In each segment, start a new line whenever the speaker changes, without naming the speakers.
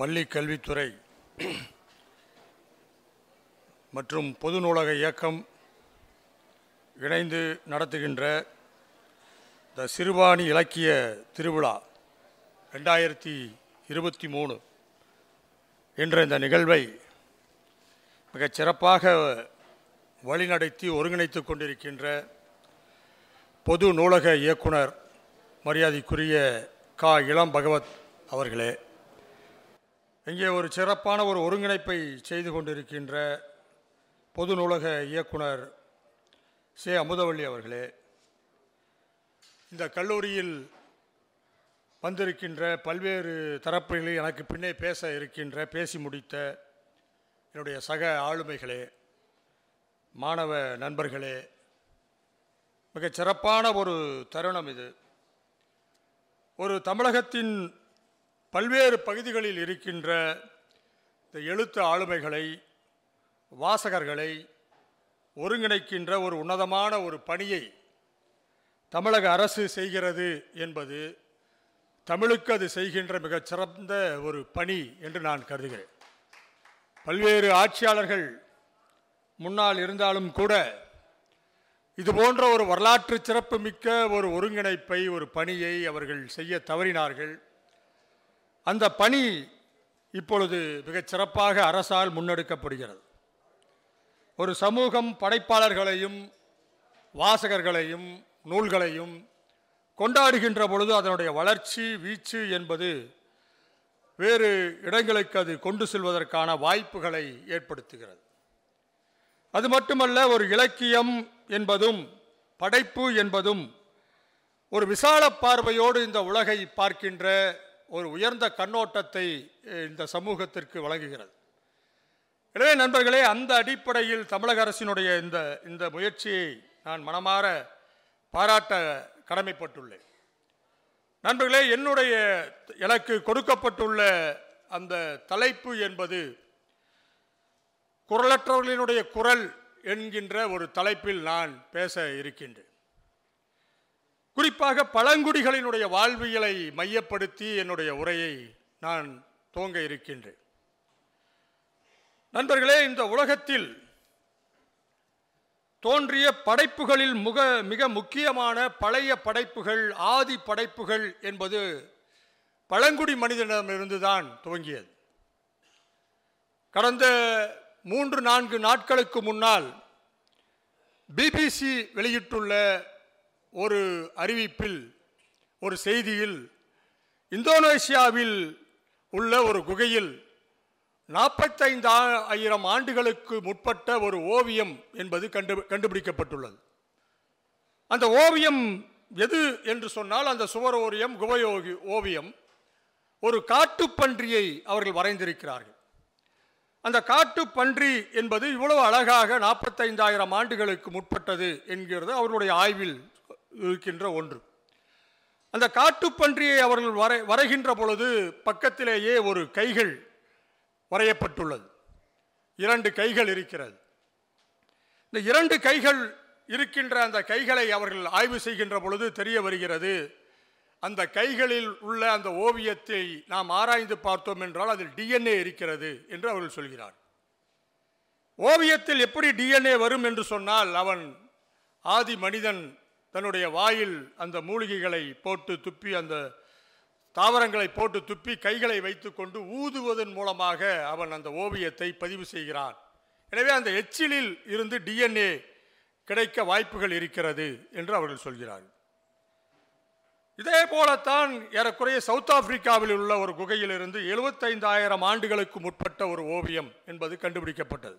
பள்ளி கல்வித்துறை மற்றும் பொது நூலக இயக்கம் இணைந்து நடத்துகின்ற த சிறுவாணி இலக்கிய திருவிழா ரெண்டாயிரத்தி இருபத்தி மூணு என்ற இந்த நிகழ்வை மிகச் சிறப்பாக வழிநடத்தி ஒருங்கிணைத்து கொண்டிருக்கின்ற பொது நூலக இயக்குனர் மரியாதைக்குரிய கா இளம் பகவத் அவர்களே இங்கே ஒரு சிறப்பான ஒரு ஒருங்கிணைப்பை செய்து கொண்டிருக்கின்ற பொது நூலக இயக்குனர் சே. அமுதவள்ளி அவர்களே இந்த கல்லூரியில் வந்திருக்கின்ற பல்வேறு தரப்புகளில் எனக்கு பின்னே பேச இருக்கின்ற பேசி முடித்த என்னுடைய சக ஆளுமைகளே மாணவ நண்பர்களே மிகச் சிறப்பான ஒரு தருணம் இது. ஒரு தமிழகத்தின் பல்வேறு பகுதிகளில் இருக்கின்ற இந்த எழுத்து ஆளுமைகளை வாசகர்களை ஒருங்கிணைக்கின்ற ஒரு உன்னதமான ஒரு பணியை தமிழக அரசு செய்கிறது என்பது தமிழுக்கு அது செய்கின்ற மிகச்சிறந்த ஒரு பணி என்று நான் கருதுகிறேன். பல்வேறு ஆட்சியாளர்கள் முன்னால் இருந்தாலும் கூட இது போன்ற ஒரு வரலாற்று சிறப்பு மிக்க ஒரு ஒருங்கிணைப்பை ஒரு பணியை அவர்கள் செய்ய தவறினார்கள். அந்த பணி இப்பொழுது மிகச் சிறப்பாக அரசால் முன்னெடுக்கப்படுகிறது. ஒரு சமூகம் படைப்பாளர்களையும் வாசகர்களையும் நூல்களையும் கொண்டாடுகின்ற பொழுது அதனுடைய வளர்ச்சி வீச்சு என்பது வேறு இடங்களுக்கு அது கொண்டு செல்வதற்கான வாய்ப்புகளை ஏற்படுத்துகிறது. அது மட்டுமல்ல ஒரு இலக்கியம் என்பதும் படைப்பு என்பதும் ஒரு விசால பார்வையோடு இந்த உலகை பார்க்கின்ற ஒரு உயர்ந்த கண்ணோட்டத்தை இந்த சமூகத்திற்கு வழங்குகிறது. எனவே நண்பர்களே அந்த அடிப்படையில் தமிழக அரசினுடைய இந்த இந்த முயற்சியை நான் மனமாற பாராட்ட கடமைப்பட்டுள்ளேன். நண்பர்களே என்னுடைய எனக்கு கொடுக்கப்பட்டுள்ள அந்த தலைப்பு என்பது குரலற்றவர்களினுடைய குரல் என்கின்ற ஒரு தலைப்பில் நான் பேச இருக்கின்றேன். குறிப்பாக பழங்குடிகளினுடைய வாழ்வியலை மையப்படுத்தி என்னுடைய உரையை நான் துவங்க இருக்கின்றேன். நண்பர்களே இந்த உலகத்தில் தோன்றிய படைப்புகளில் முக மிக முக்கியமான பழைய படைப்புகள் ஆதி படைப்புகள் என்பது பழங்குடி மனிதனிடமிருந்து தான் துவங்கியது. கடந்த மூன்று நான்கு நாட்களுக்கு முன்னால் பிபிசி வெளியிட்டுள்ள ஒரு அறிவிப்பில் ஒரு செய்தியில் இந்தோனேசியாவில் உள்ள ஒரு குகையில் நாற்பத்தைந்து ஆயிரம் ஆண்டுகளுக்கு முற்பட்ட ஒரு ஓவியம் என்பது கண்டு கண்டுபிடிக்கப்பட்டுள்ளது. அந்த ஓவியம் எது என்று சொன்னால் அந்த சுவர் ஓவியம் குவையோகி ஓவியம் ஒரு காட்டுப்பன்றியை அவர்கள் வரைந்திருக்கிறார்கள். அந்த காட்டுப்பன்றி என்பது இவ்வளவு அழகாக நாற்பத்தைந்தாயிரம் ஆண்டுகளுக்கு முற்பட்டது என்கிறது அவர்களுடைய ஆய்வில் இருக்கின்ற ஒன்று. அந்த காட்டுப்பன்றியை அவர்கள் வரை வரைகின்ற பொழுது பக்கத்திலேயே ஒரு கைகள் வரையப்பட்டுள்ளது. இரண்டு கைகள் இருக்கிறது. இந்த இரண்டு கைகள் இருக்கின்ற அந்த கைகளை அவர்கள் ஆய்வு செய்கின்ற பொழுது தெரிய வருகிறது. அந்த கைகளில் உள்ள அந்த ஓவியத்தை நாம் ஆராய்ந்து பார்த்தோம் என்றால் அதில் டிஎன்ஏ இருக்கிறது என்று அவர்கள் சொல்கிறார். ஓவியத்தில் எப்படி டிஎன்ஏ வரும் என்று சொன்னால் அவன் ஆதி மனிதன் தன்னுடைய வாயில் அந்த மூலிகைகளை போட்டு துப்பி அந்த தாவரங்களை போட்டு துப்பி கைகளை வைத்துக்கொண்டு ஊதுவதன் மூலமாக அவன் அந்த ஓவியத்தை பதிவு செய்கிறான். எனவே அந்த எச்சிலில் இருந்து டிஎன்ஏ கிடைக்க வாய்ப்புகள் இருக்கிறது என்று அவர்கள் சொல்கிறார்கள். இதே போலத்தான் ஏறக்குறைய சவுத் ஆப்பிரிக்காவில் உள்ள ஒரு குகையிலிருந்து எழுபத்தைந்தாயிரம் ஆண்டுகளுக்கு முற்பட்ட ஒரு ஓவியம் என்பது கண்டுபிடிக்கப்பட்டது.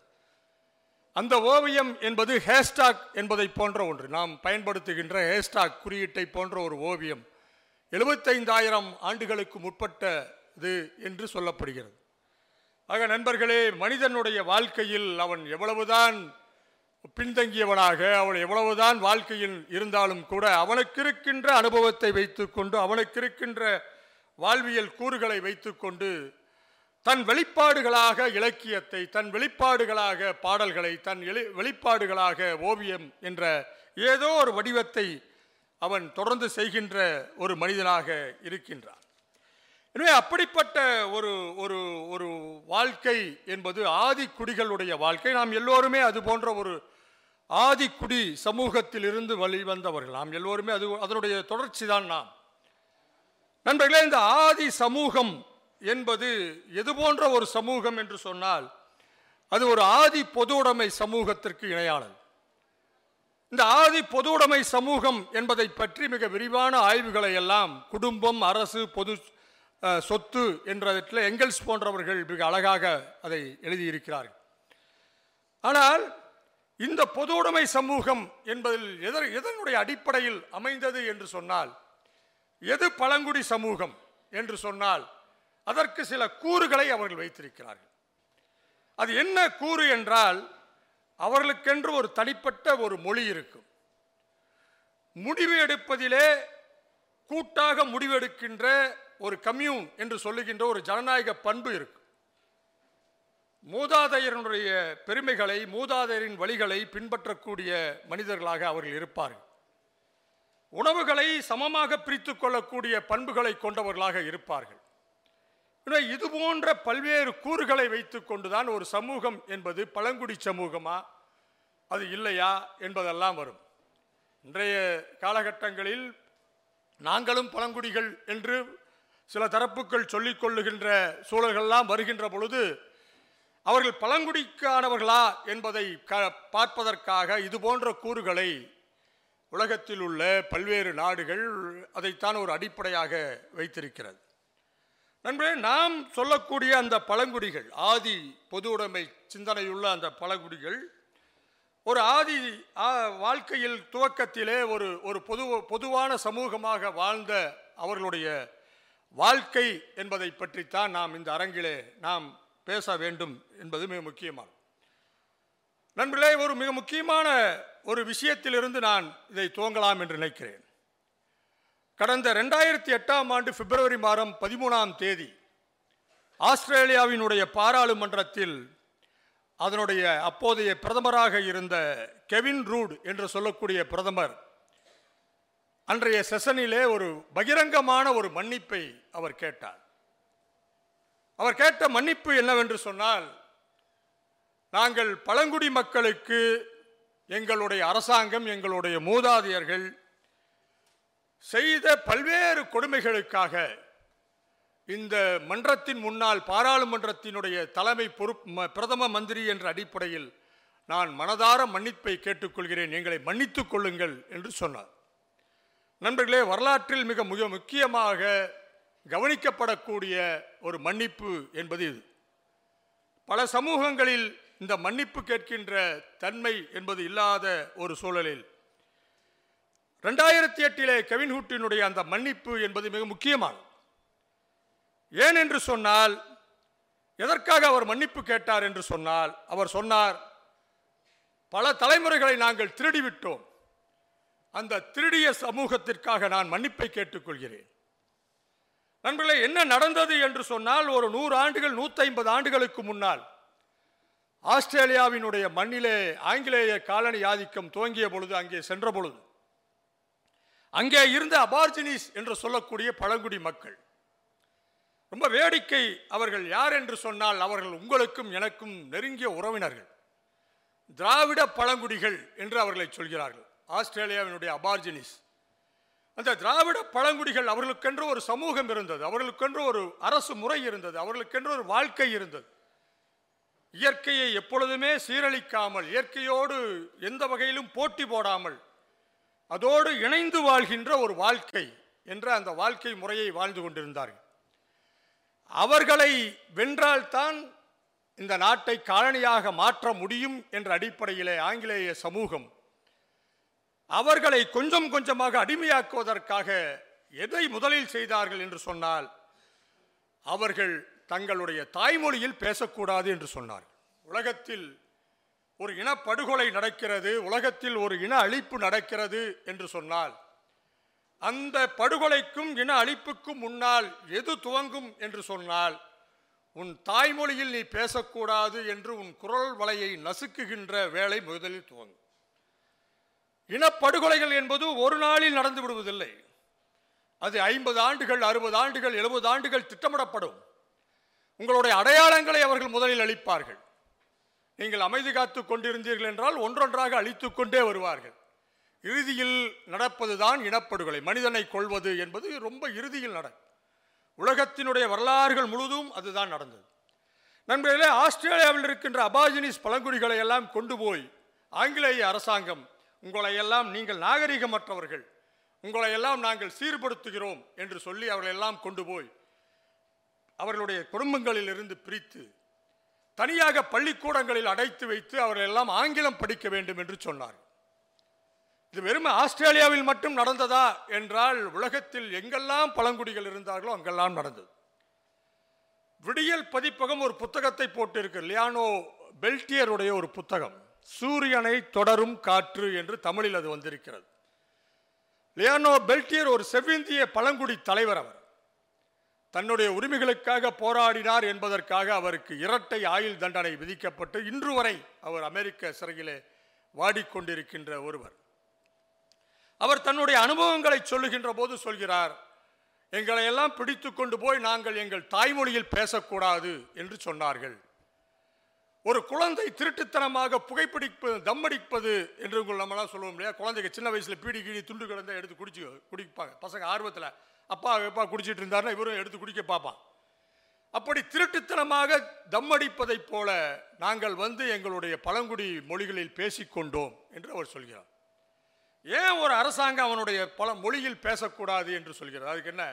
அந்த ஓவியம் என்பது ஹேஸ்டாக் என்பதை போன்ற ஒன்று. நாம் பயன்படுத்துகின்ற ஹேஸ்டாக் குறியீட்டை போன்ற ஒரு ஓவியம் எழுபத்தைந்தாயிரம் ஆண்டுகளுக்கு முற்பட்டது என்று சொல்லப்படுகிறது. ஆக நண்பர்களே மனிதனுடைய வாழ்க்கையில் அவன் எவ்வளவுதான் பின்தங்கியவனாக அவன் எவ்வளவுதான் வாழ்க்கையில் இருந்தாலும் கூட அவனுக்கு இருக்கின்ற அனுபவத்தை வைத்துக்கொண்டு அவனுக்கு இருக்கின்ற வாழ்வியல் கூறுகளை வைத்துக்கொண்டு தன் வெளிப்பாடுகளாக இலக்கியத்தை தன் வெளிப்பாடுகளாக பாடல்களை தன் எழு வெளிப்பாடுகளாக ஓவியம் என்ற ஏதோ ஒரு வடிவத்தை அவன் தொடர்ந்து செய்கின்ற ஒரு மனிதனாக இருக்கின்றான். எனவே அப்படிப்பட்ட ஒரு ஒரு ஒரு வாழ்க்கை என்பது ஆதிக்குடிகளுடைய வாழ்க்கை. நாம் எல்லோருமே அது போன்ற ஒரு ஆதிக்குடி சமூகத்தில் இருந்து வழிவந்தவர்கள் நாம் எல்லோருமே அது அதனுடைய தொடர்ச்சி தான் நாம். நண்பர்களே இந்த ஆதி சமூகம் என்பது எது போன்ற ஒரு சமூகம் என்று சொன்னால் அது ஒரு ஆதி பொதுவுடைமை சமூகத்திற்கு இணையானது. இந்த ஆதி பொதுவுடைமை சமூகம் என்பதை பற்றி மிக விரிவான ஆய்வுகளை எல்லாம் குடும்பம் அரசு பொது சொத்து என்றதில் எங்கெல்ஸ் போன்றவர்கள் மிக அழகாக அதை எழுதியிருக்கிறார்கள். ஆனால் இந்த பொதுவுடைமை சமூகம் என்பதில் எதர் எதனுடைய அடிப்படையில் அமைந்தது என்று சொன்னால் எது பழங்குடி சமூகம் என்று சொன்னால் அதற்கு சில கூறுகளை அவர்கள் வைத்திருக்கிறார்கள். அது என்ன கூறு என்றால் அவர்களுக்கென்று ஒரு தனிப்பட்ட ஒரு மொழி இருக்கும். முடிவு எடுப்பதிலே கூட்டாக முடிவெடுக்கின்ற ஒரு கம்யூன் என்று சொல்லுகின்ற ஒரு ஜனநாயக பண்பு இருக்கும். மூதாதையருடைய பெருமைகளை மூதாதையரின் வழிகளை பின்பற்றக்கூடிய மனிதர்களாக அவர்கள் இருப்பார்கள். உணவுகளை சமமாக பிரித்து கொள்ளக்கூடிய பண்புகளை கொண்டவர்களாக இருப்பார்கள். இது போன்ற பல்வேறு கூறுகளை வைத்துக் கொண்டுதான் ஒரு சமூகம் என்பது பழங்குடி சமூகமா? அது இல்லையா? என்பதெல்லாம் வரும். இன்றைய காலகட்டங்களில் நாங்களும் பழங்குடிகள் என்று சில தரப்புகள் சொல்லிக்கொள்ளுகின்ற சூழல்கள்லாம் வருகின்ற பொழுது அவர்கள் பழங்குடிக்கானவர்களா என்பதை க பார்ப்பதற்காக இது போன்ற கூறுகளை உலகத்தில் உள்ள பல்வேறு நாடுகள் அதைத்தான் ஒரு அடிப்படையாக வைத்திருக்கிறது. நண்பர்களே நாம் சொல்லக்கூடிய அந்த பழங்குடிகள் ஆதி பொது உடைமை சிந்தனையுள்ள அந்த பழங்குடிகள் ஒரு ஆதி வாழ்க்கையில் துவக்கத்திலே ஒரு ஒரு பொது பொதுவான சமூகமாக வாழ்ந்த அவர்களுடைய வாழ்க்கை என்பதை பற்றித்தான் நாம் இந்த அரங்கிலே நாம் பேச வேண்டும் என்பது மிக முக்கியமானது. நண்பர்களே ஒரு மிக முக்கியமான ஒரு விஷயத்திலிருந்து நான் இதை துவங்கலாம் என்று நினைக்கிறேன். கடந்த ரெண்டாயிரத்தி எட்டாம் ஆண்டு பிப்ரவரி மாதம் பதிமூணாம் தேதி ஆஸ்திரேலியாவினுடைய பாராளுமன்றத்தில் அதனுடைய அப்போதைய பிரதமராக இருந்த கெவின் ரூட் என்று சொல்லக்கூடிய பிரதமர் அன்றைய செஷனிலே ஒரு பகிரங்கமான ஒரு மன்னிப்பை அவர் கேட்டார். அவர் கேட்ட மன்னிப்பு என்னவென்று சொன்னால் நாங்கள் பழங்குடி மக்களுக்கு எங்களுடைய அரசாங்கம் எங்களுடைய மூதாதையர்கள் செய்த பல்வேறு கொடுமைகளுக்காக இந்த மன்றத்தின் முன்னால் பாராளுமன்றத்தினுடைய தலைமை பொறுப்பு ம- பிரதம மந்திரி என்ற அடிப்படையில் நான் மனதார மன்னிப்பை கேட்டுக்கொள்கிறேன். எங்களை மன்னித்துக் கொள்ளுங்கள் என்று சொன்னார். நண்பர்களே வரலாற்றில் மிக மிக முக்கியமாக கவனிக்கப்படக்கூடிய ஒரு மன்னிப்பு என்பது இது. பல சமூகங்களில் இந்த மன்னிப்பு கேட்கின்ற தன்மை என்பது இல்லாத ஒரு சூழலில் ரெண்டாயிரத்தி எட்டிலே கெவின் ஹூட்டினுடைய அந்த மன்னிப்பு என்பது மிக முக்கியமானது. ஏன் என்று சொன்னால் எதற்காக அவர் மன்னிப்பு கேட்டார் என்று சொன்னால் அவர் சொன்னார் பல தலைமுறைகளை நாங்கள் திருடிவிட்டோம். அந்த திருடிய சமூகத்திற்காக நான் மன்னிப்பை கேட்டுக்கொள்கிறேன். நண்பர்களே என்ன நடந்தது என்று சொன்னால் ஒரு நூறு ஆண்டுகள் நூற்றி ஐம்பது ஆண்டுகளுக்கு முன்னால் ஆஸ்திரேலியாவினுடைய மண்ணிலே ஆங்கிலேய காலனி ஆதிக்கம் துவங்கிய பொழுது அங்கே சென்ற பொழுது அங்கே இருந்த அபார்ஜினிஸ் என்று சொல்லக்கூடிய பழங்குடி மக்கள். ரொம்ப வேடிக்கை அவர்கள் யார் என்று சொன்னால் அவர்கள் உங்களுக்கும் எனக்கும் நெருங்கிய உறவினர்கள். திராவிட பழங்குடிகள் என்று அவர்களை சொல்கிறார்கள். ஆஸ்திரேலியாவினுடைய அபார்ஜினிஸ் அந்த திராவிட பழங்குடிகள் அவர்களுக்கென்று ஒரு சமூகம் இருந்தது. அவர்களுக்கென்று ஒரு அரசு முறை இருந்தது. அவர்களுக்கென்று ஒரு வாழ்க்கை இருந்தது. இயற்கையை எப்பொழுதுமே சீரழிக்காமல் இயற்கையோடு எந்த வகையிலும் போட்டி போடாமல் அதோடு இணைந்து வாழ்கின்ற ஒரு வாழ்க்கை என்ற அந்த வாழ்க்கை முறையை வாழ்ந்து கொண்டிருந்தார்கள். அவர்களை வென்றால்தான் இந்த நாட்டை காலனியாக மாற்ற முடியும் என்ற அடிப்படையிலே ஆங்கிலேய சமூகம் அவர்களை கொஞ்சம் கொஞ்சமாக அடிமையாக்குவதற்காக எதை முதலில் செய்தார்கள் என்று சொன்னால் அவர்கள் தங்களுடைய தாய்மொழியில் பேசக்கூடாது என்று சொன்னார்கள். உலகத்தில் ஒரு இனப்படுகொலை நடக்கிறது உலகத்தில் ஒரு இன அழிப்பு நடக்கிறது என்று சொன்னால் அந்த படுகொலைக்கும் இன அழிப்புக்கும் முன்னால் எது துவங்கும் என்று சொன்னால் உன் தாய்மொழியில் நீ பேசக்கூடாது என்று உன் குரல் வலையை நசுக்குகின்ற வேலை முதலில் துவங்கும். இனப்படுகொலைகள் என்பது ஒரு நாளில் நடந்து விடுவதில்லை. அது ஐம்பது ஆண்டுகள் அறுபது ஆண்டுகள் எழுபது ஆண்டுகள் திட்டமிடப்படும். உங்களுடைய அடையாளங்களை அவர்கள் முதலில் அளிப்பார்கள் நீங்கள் அமைதி காத்து கொண்டிருந்தீர்கள் என்றால் ஒன்றொன்றாக அழித்து கொண்டே வருவார்கள். இறுதியில் நடப்பதுதான் இனப்படுகொலை மனிதனை கொள்வது என்பது ரொம்ப இறுதியில் நடக்கும். உலகத்தினுடைய வரலாறுகள் முழுதும் அதுதான் நடந்தது. நண்பர்களே ஆஸ்திரேலியாவில் இருக்கின்ற அபாஜினிஸ் பழங்குடிகளை எல்லாம் கொண்டு போய் ஆங்கிலேய அரசாங்கம் உங்களை எல்லாம் நீங்கள் நாகரிகமற்றவர்கள் உங்களை எல்லாம் நாங்கள் சீர்படுத்துகிறோம் என்று சொல்லி அவர்களெல்லாம் கொண்டு போய் அவர்களுடைய குடும்பங்களில் இருந்து பிரித்து தனியாக பள்ளிக்கூடங்களில் அடைத்து வைத்து அவர்கள் எல்லாம் ஆங்கிலம் படிக்க வேண்டும் என்று சொன்னார். இது வெறும் ஆஸ்திரேலியாவில் மட்டும் நடந்ததா என்றால் உலகத்தில் எங்கெல்லாம் பழங்குடிகள் இருந்தார்களோ அங்கெல்லாம் நடந்தது. விடியல் பதிப்பகம் ஒரு புத்தகத்தை போட்டிருக்கு. லியானோ பெல்டியருடைய ஒரு புத்தகம். சூரியனை தொடரும் காற்று என்று தமிழில் அது வந்திருக்கிறது. லியானோ பெல்டியர் ஒரு செவ்விந்திய பழங்குடி தலைவர் அவர். தன்னுடைய உரிமைகளுக்காக போராடினார் என்பதற்காக அவருக்கு இரட்டை ஆயுள் தண்டனை விதிக்கப்பட்டு இன்று வரை அவர் அமெரிக்க சிறையிலே வாடிக்கொண்டிருக்கின்ற ஒருவர். அவர் தன்னுடைய அனுபவங்களை சொல்லுகின்ற போது சொல்கிறார் எங்களை எல்லாம் பிடித்து கொண்டு போய் நாங்கள் எங்கள் தாய்மொழியில் பேசக்கூடாது என்று சொன்னார்கள். ஒரு குழந்தை திருட்டுத்தனமாக புகைப்பிடிப்பது தம்மடிப்பது என்று உங்கள் நம்மளாம் சொல்லுவோம் இல்லையா குழந்தைங்க சின்ன வயசில் பீடி கீடி துண்டு கிடந்தா எடுத்து குடிச்சு குடிப்பாங்க. பசங்க ஆர்வத்தில் அப்பா அப்பா குடிச்சிட்டு இருந்தாருன்னா இவரும் எடுத்து குடிக்க பார்ப்பான். அப்படி திருட்டுத்தனமாக தம்மடிப்பதைப் போல நாங்கள் வந்து எங்களுடைய பழங்குடி மொழிகளில் பேசிக்கொண்டோம் என்று அவர் சொல்கிறார். ஏன் ஒரு அரசாங்கம் அவனுடைய பல மொழியில் பேசக்கூடாது என்று சொல்கிறார் அதுக்கு என்ன?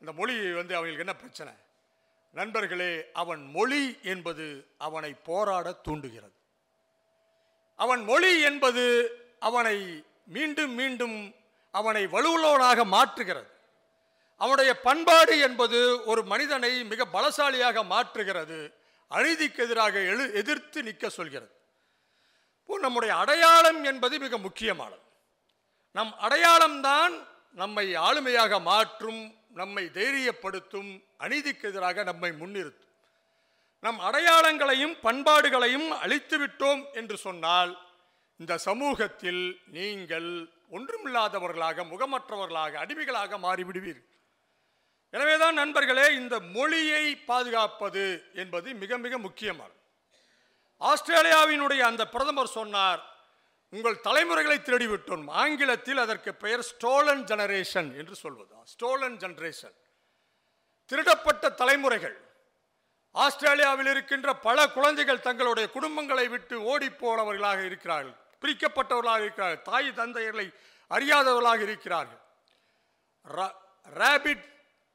இந்த மொழி வந்து அவங்களுக்கு என்ன பிரச்சனை? நண்பர்களே அவன் மொழி என்பது அவனை போராட தூண்டுகிறது. அவன் மொழி என்பது அவனை மீண்டும் மீண்டும் அவனை வலுவலோனாக மாற்றுகிறது. அவனுடைய பண்பாடு என்பது ஒரு மனிதனை மிக பலசாலியாக மாற்றுகிறது. அநீதிக்கு எதிராக எழு எதிர்த்து நிற்க சொல்கிறது. இப்போ நம்முடைய அடையாளம் என்பது மிக முக்கியமானது. நம் அடையாளம்தான் நம்மை ஆளுமையாக மாற்றும் நம்மை தைரியப்படுத்தும் அநீதிக்கு எதிராக நம்மை முன்னிறுத்தும். நம் அடையாளங்களையும் பண்பாடுகளையும் அழித்து விட்டோம் என்று சொன்னால் இந்த சமூகத்தில் நீங்கள் ஒன்றுமில்லாதவர்களாக முகமற்றவர்களாக அடிமைகளாக மாறிவிடுவீர்கள். எனவேதான் நண்பர்களே இந்த மொழியை பாதுகாப்பது என்பது மிக மிக முக்கியமானது. ஆஸ்திரேலியாவினுடைய அந்த பிரதமர் சொன்னார் உங்கள் தலைமுறைகளை திருடிவிட்டோம். ஆங்கிலத்தில் அதற்கு பெயர் ஸ்டோலன் ஜெனரேஷன் என்று சொல்வது. ஸ்டோலன் ஜெனரேஷன் திருடப்பட்ட தலைமுறைகள். ஆஸ்திரேலியாவில் இருக்கின்ற பல குழந்தைகள் தங்களுடைய குடும்பங்களை விட்டு ஓடிப்போனவர்களாக இருக்கிறார்கள். பிரிக்கப்பட்டவர்களாக இருக்கிறார்கள். தாய் தந்தையர்களை அறியாதவர்களாக இருக்கிறார்கள். ரேபிட்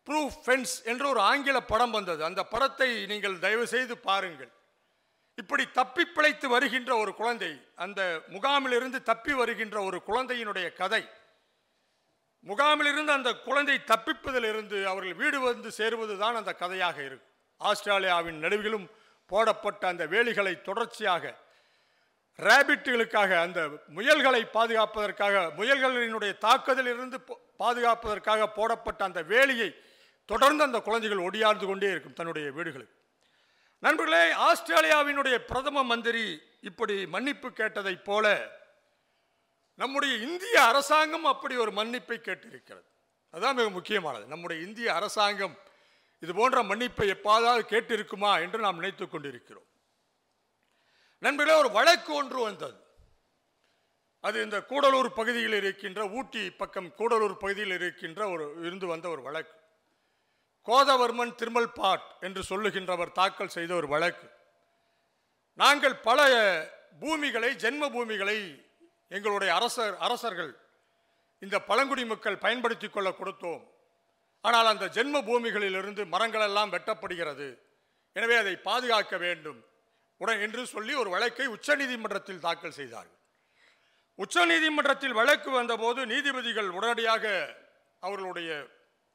ப்ரூஃப் ஃபென்ஸ் என்று ஒரு ஆங்கில படம் வந்தது. அந்த படத்தை நீங்கள் தயவு செய்து பாருங்கள். இப்படி தப்பி பிழைத்து வருகின்ற ஒரு குழந்தை அந்த முகாமிலிருந்து தப்பி வருகின்ற ஒரு குழந்தையினுடைய கதை முகாமிலிருந்து அந்த குழந்தை தப்பிப்பதிலிருந்து அவர்கள் வீடு வந்து சேருவது தான் அந்த கதையாக இருக்கும். ஆஸ்திரேலியாவின் நடுவிலும் போடப்பட்ட அந்த வேலிகளை தொடர்ச்சியாக ரேபிட்டுகளுக்காக அந்த முயல்களை பாதுகாப்பதற்காக முயல்களினுடைய தாக்குதலிலிருந்து பாதுகாப்பதற்காக போடப்பட்ட அந்த வேலியை தொடர்ந்து அந்த குழந்தைகள் ஒடியார்ந்து கொண்டே இருக்கும் தன்னுடைய வீடுகளுக்கு நண்பர்களே ஆஸ்திரேலியாவினுடைய பிரதம மந்திரி இப்படி மன்னிப்பு கேட்டதைப் போல நம்முடைய இந்திய அரசாங்கம் அப்படி ஒரு மன்னிப்பை கேட்டிருக்கிறது. அதுதான் மிக முக்கியமானது. நம்முடைய இந்திய அரசாங்கம் இது போன்ற மன்னிப்பை எப்பாதாவது கேட்டிருக்குமா என்று நாம் நினைத்து கொண்டிருக்கிறோம். நண்பர்களே ஒரு வழக்கு ஒன்று வந்தது. அது இந்த கூடலூர் பகுதியில் இருக்கின்ற ஊட்டி பக்கம் கூடலூர் பகுதியில் இருக்கின்ற ஒரு இருந்து வந்த ஒரு வழக்கு. கோதவர்மன் திருமல் பாட் என்று சொல்லுகின்றவர் தாக்கல் செய்த ஒரு வழக்கு. நாங்கள் பல பூமிகளை ஜென்ம பூமிகளை எங்களுடைய அரசர் அரசர்கள் இந்த பழங்குடி மக்கள் பயன்படுத்தி கொள்ள கொடுத்தோம். ஆனால் அந்த ஜென்ம பூமிகளிலிருந்து மரங்களெல்லாம் வெட்டப்படுகிறது. எனவே அதை பாதுகாக்க வேண்டும். உடன் என்று சொல்லி ஒரு வழக்கை உச்சநீதிமன்றத்தில் தாக்கல் செய்தார்கள். உச்சநீதிமன்றத்தில் வழக்கு வந்தபோது நீதிபதிகள் உடனடியாக அவர்களுடைய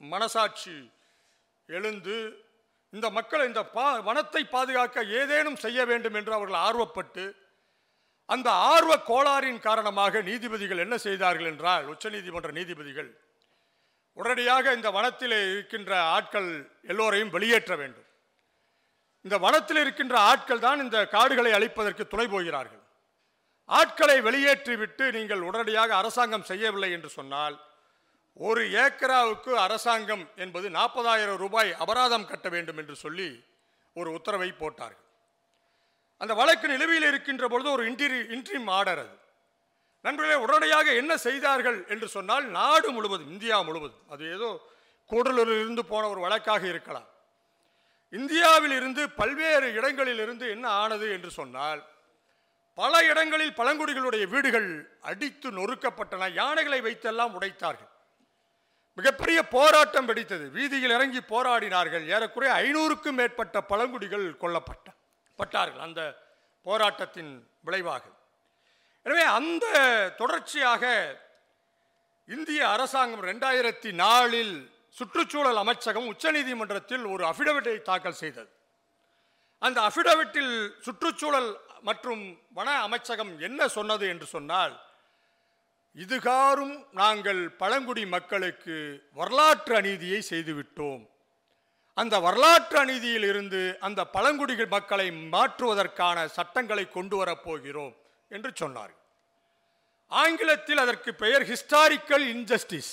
மனசாட்சி எழுந்து இந்த மக்கள் இந்த பா வனத்தை பாதுகாக்க ஏதேனும் செய்ய வேண்டும் என்று அவர்கள் ஆர்வப்பட்டு அந்த ஆர்வ கோளாறின் காரணமாக நீதிபதிகள் என்ன செய்தார்கள் என்றால் உச்சநீதிமன்ற நீதிபதிகள் உடனடியாக இந்த வனத்தில் இருக்கின்ற ஆட்கள் எல்லோரையும் வெளியேற்ற வேண்டும். இந்த வனத்தில் இருக்கின்ற ஆட்கள் தான் இந்த காடுகளை அழிப்பதற்கு துணை போகிறார்கள். ஆட்களை வெளியேற்றிவிட்டு நீங்கள் உடனடியாக அரசாங்கம் செய்யவில்லை என்று சொன்னால் ஒரு ஏக்கராவுக்கு அரசாங்கம் என்பது நாற்பதாயிரம் ரூபாய் அபராதம் கட்ட வேண்டும் என்று சொல்லி ஒரு உத்தரவை போட்டார்கள். அந்த வழக்கு நிலுவையில் இருக்கின்ற பொழுது ஒரு இன்டீரி இன்ட்ரீம் ஆர்டர் அது. நண்பர்களே உடனடியாக என்ன செய்தார்கள் என்று சொன்னால் நாடு முழுவதும் இந்தியா முழுவதும் அது ஏதோ கூடலூரில் இருந்து போன ஒரு வழக்காக இருக்கலாம். இந்தியாவில் இருந்து பல்வேறு இடங்களில் இருந்து என்ன ஆனது என்று சொன்னால் பல இடங்களில் பழங்குடிகளுடைய வீடுகள் அடித்து நொறுக்கப்பட்டன யானைகளை வைத்தெல்லாம் உடைத்தார்கள். மிகப்பெரிய போராட்டம் வெடித்தது. வீதியில் இறங்கி போராடினார்கள். ஏறக்குறைய ஐநூறுக்கும் மேற்பட்ட பழங்குடிகள் கொல்லப்பட்ட பட்டார்கள் அந்த போராட்டத்தின் விளைவாக. எனவே அந்த தொடர்ச்சியாக இந்திய அரசாங்கம் ரெண்டாயிரத்தி நாலில் சுற்றுச்சூழல் அமைச்சகம் உச்சநீதிமன்றத்தில் ஒரு அபிடவிட்டை தாக்கல் செய்தது. அந்த அபிடவிட்டில் சுற்றுச்சூழல் மற்றும் வன அமைச்சகம் என்ன சொன்னது என்று சொன்னால் இதுகாரும் நாங்கள் பழங்குடி மக்களுக்கு வரலாற்று அநீதியை செய்துவிட்டோம். அந்த வரலாற்று அநீதியில் இருந்து அந்த பழங்குடிகள் மக்களை மாற்றுவதற்கான சட்டங்களை கொண்டு வரப்போகிறோம் என்று சொன்னார். ஆங்கிலத்தில் அதற்கு பெயர் ஹிஸ்டாரிக்கல் இன்ஜஸ்டிஸ்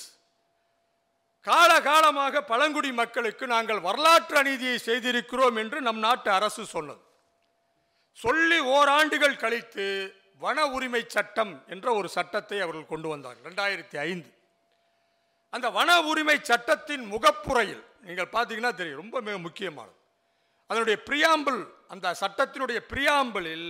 காலகாலமாக பழங்குடி மக்களுக்கு நாங்கள் வரலாற்று அநீதியை செய்திருக்கிறோம் என்று நம் நாட்டு அரசு சொன்னது. சொல்லி ஓராண்டுகள் கழித்து வன உரிமை சட்டம் என்ற ஒரு சட்டத்தை அவர்கள் கொண்டு வந்தார்கள் ரெண்டாயிரத்தி ஐந்து. அந்த வன உரிமை சட்டத்தின் முகப்புறையில் நீங்கள் பார்த்தீங்கன்னா தெரியும் ரொம்ப மிக முக்கியமானது. அதனுடைய பிரியாம்பிள் அந்த சட்டத்தினுடைய பிரியாம்பிளில்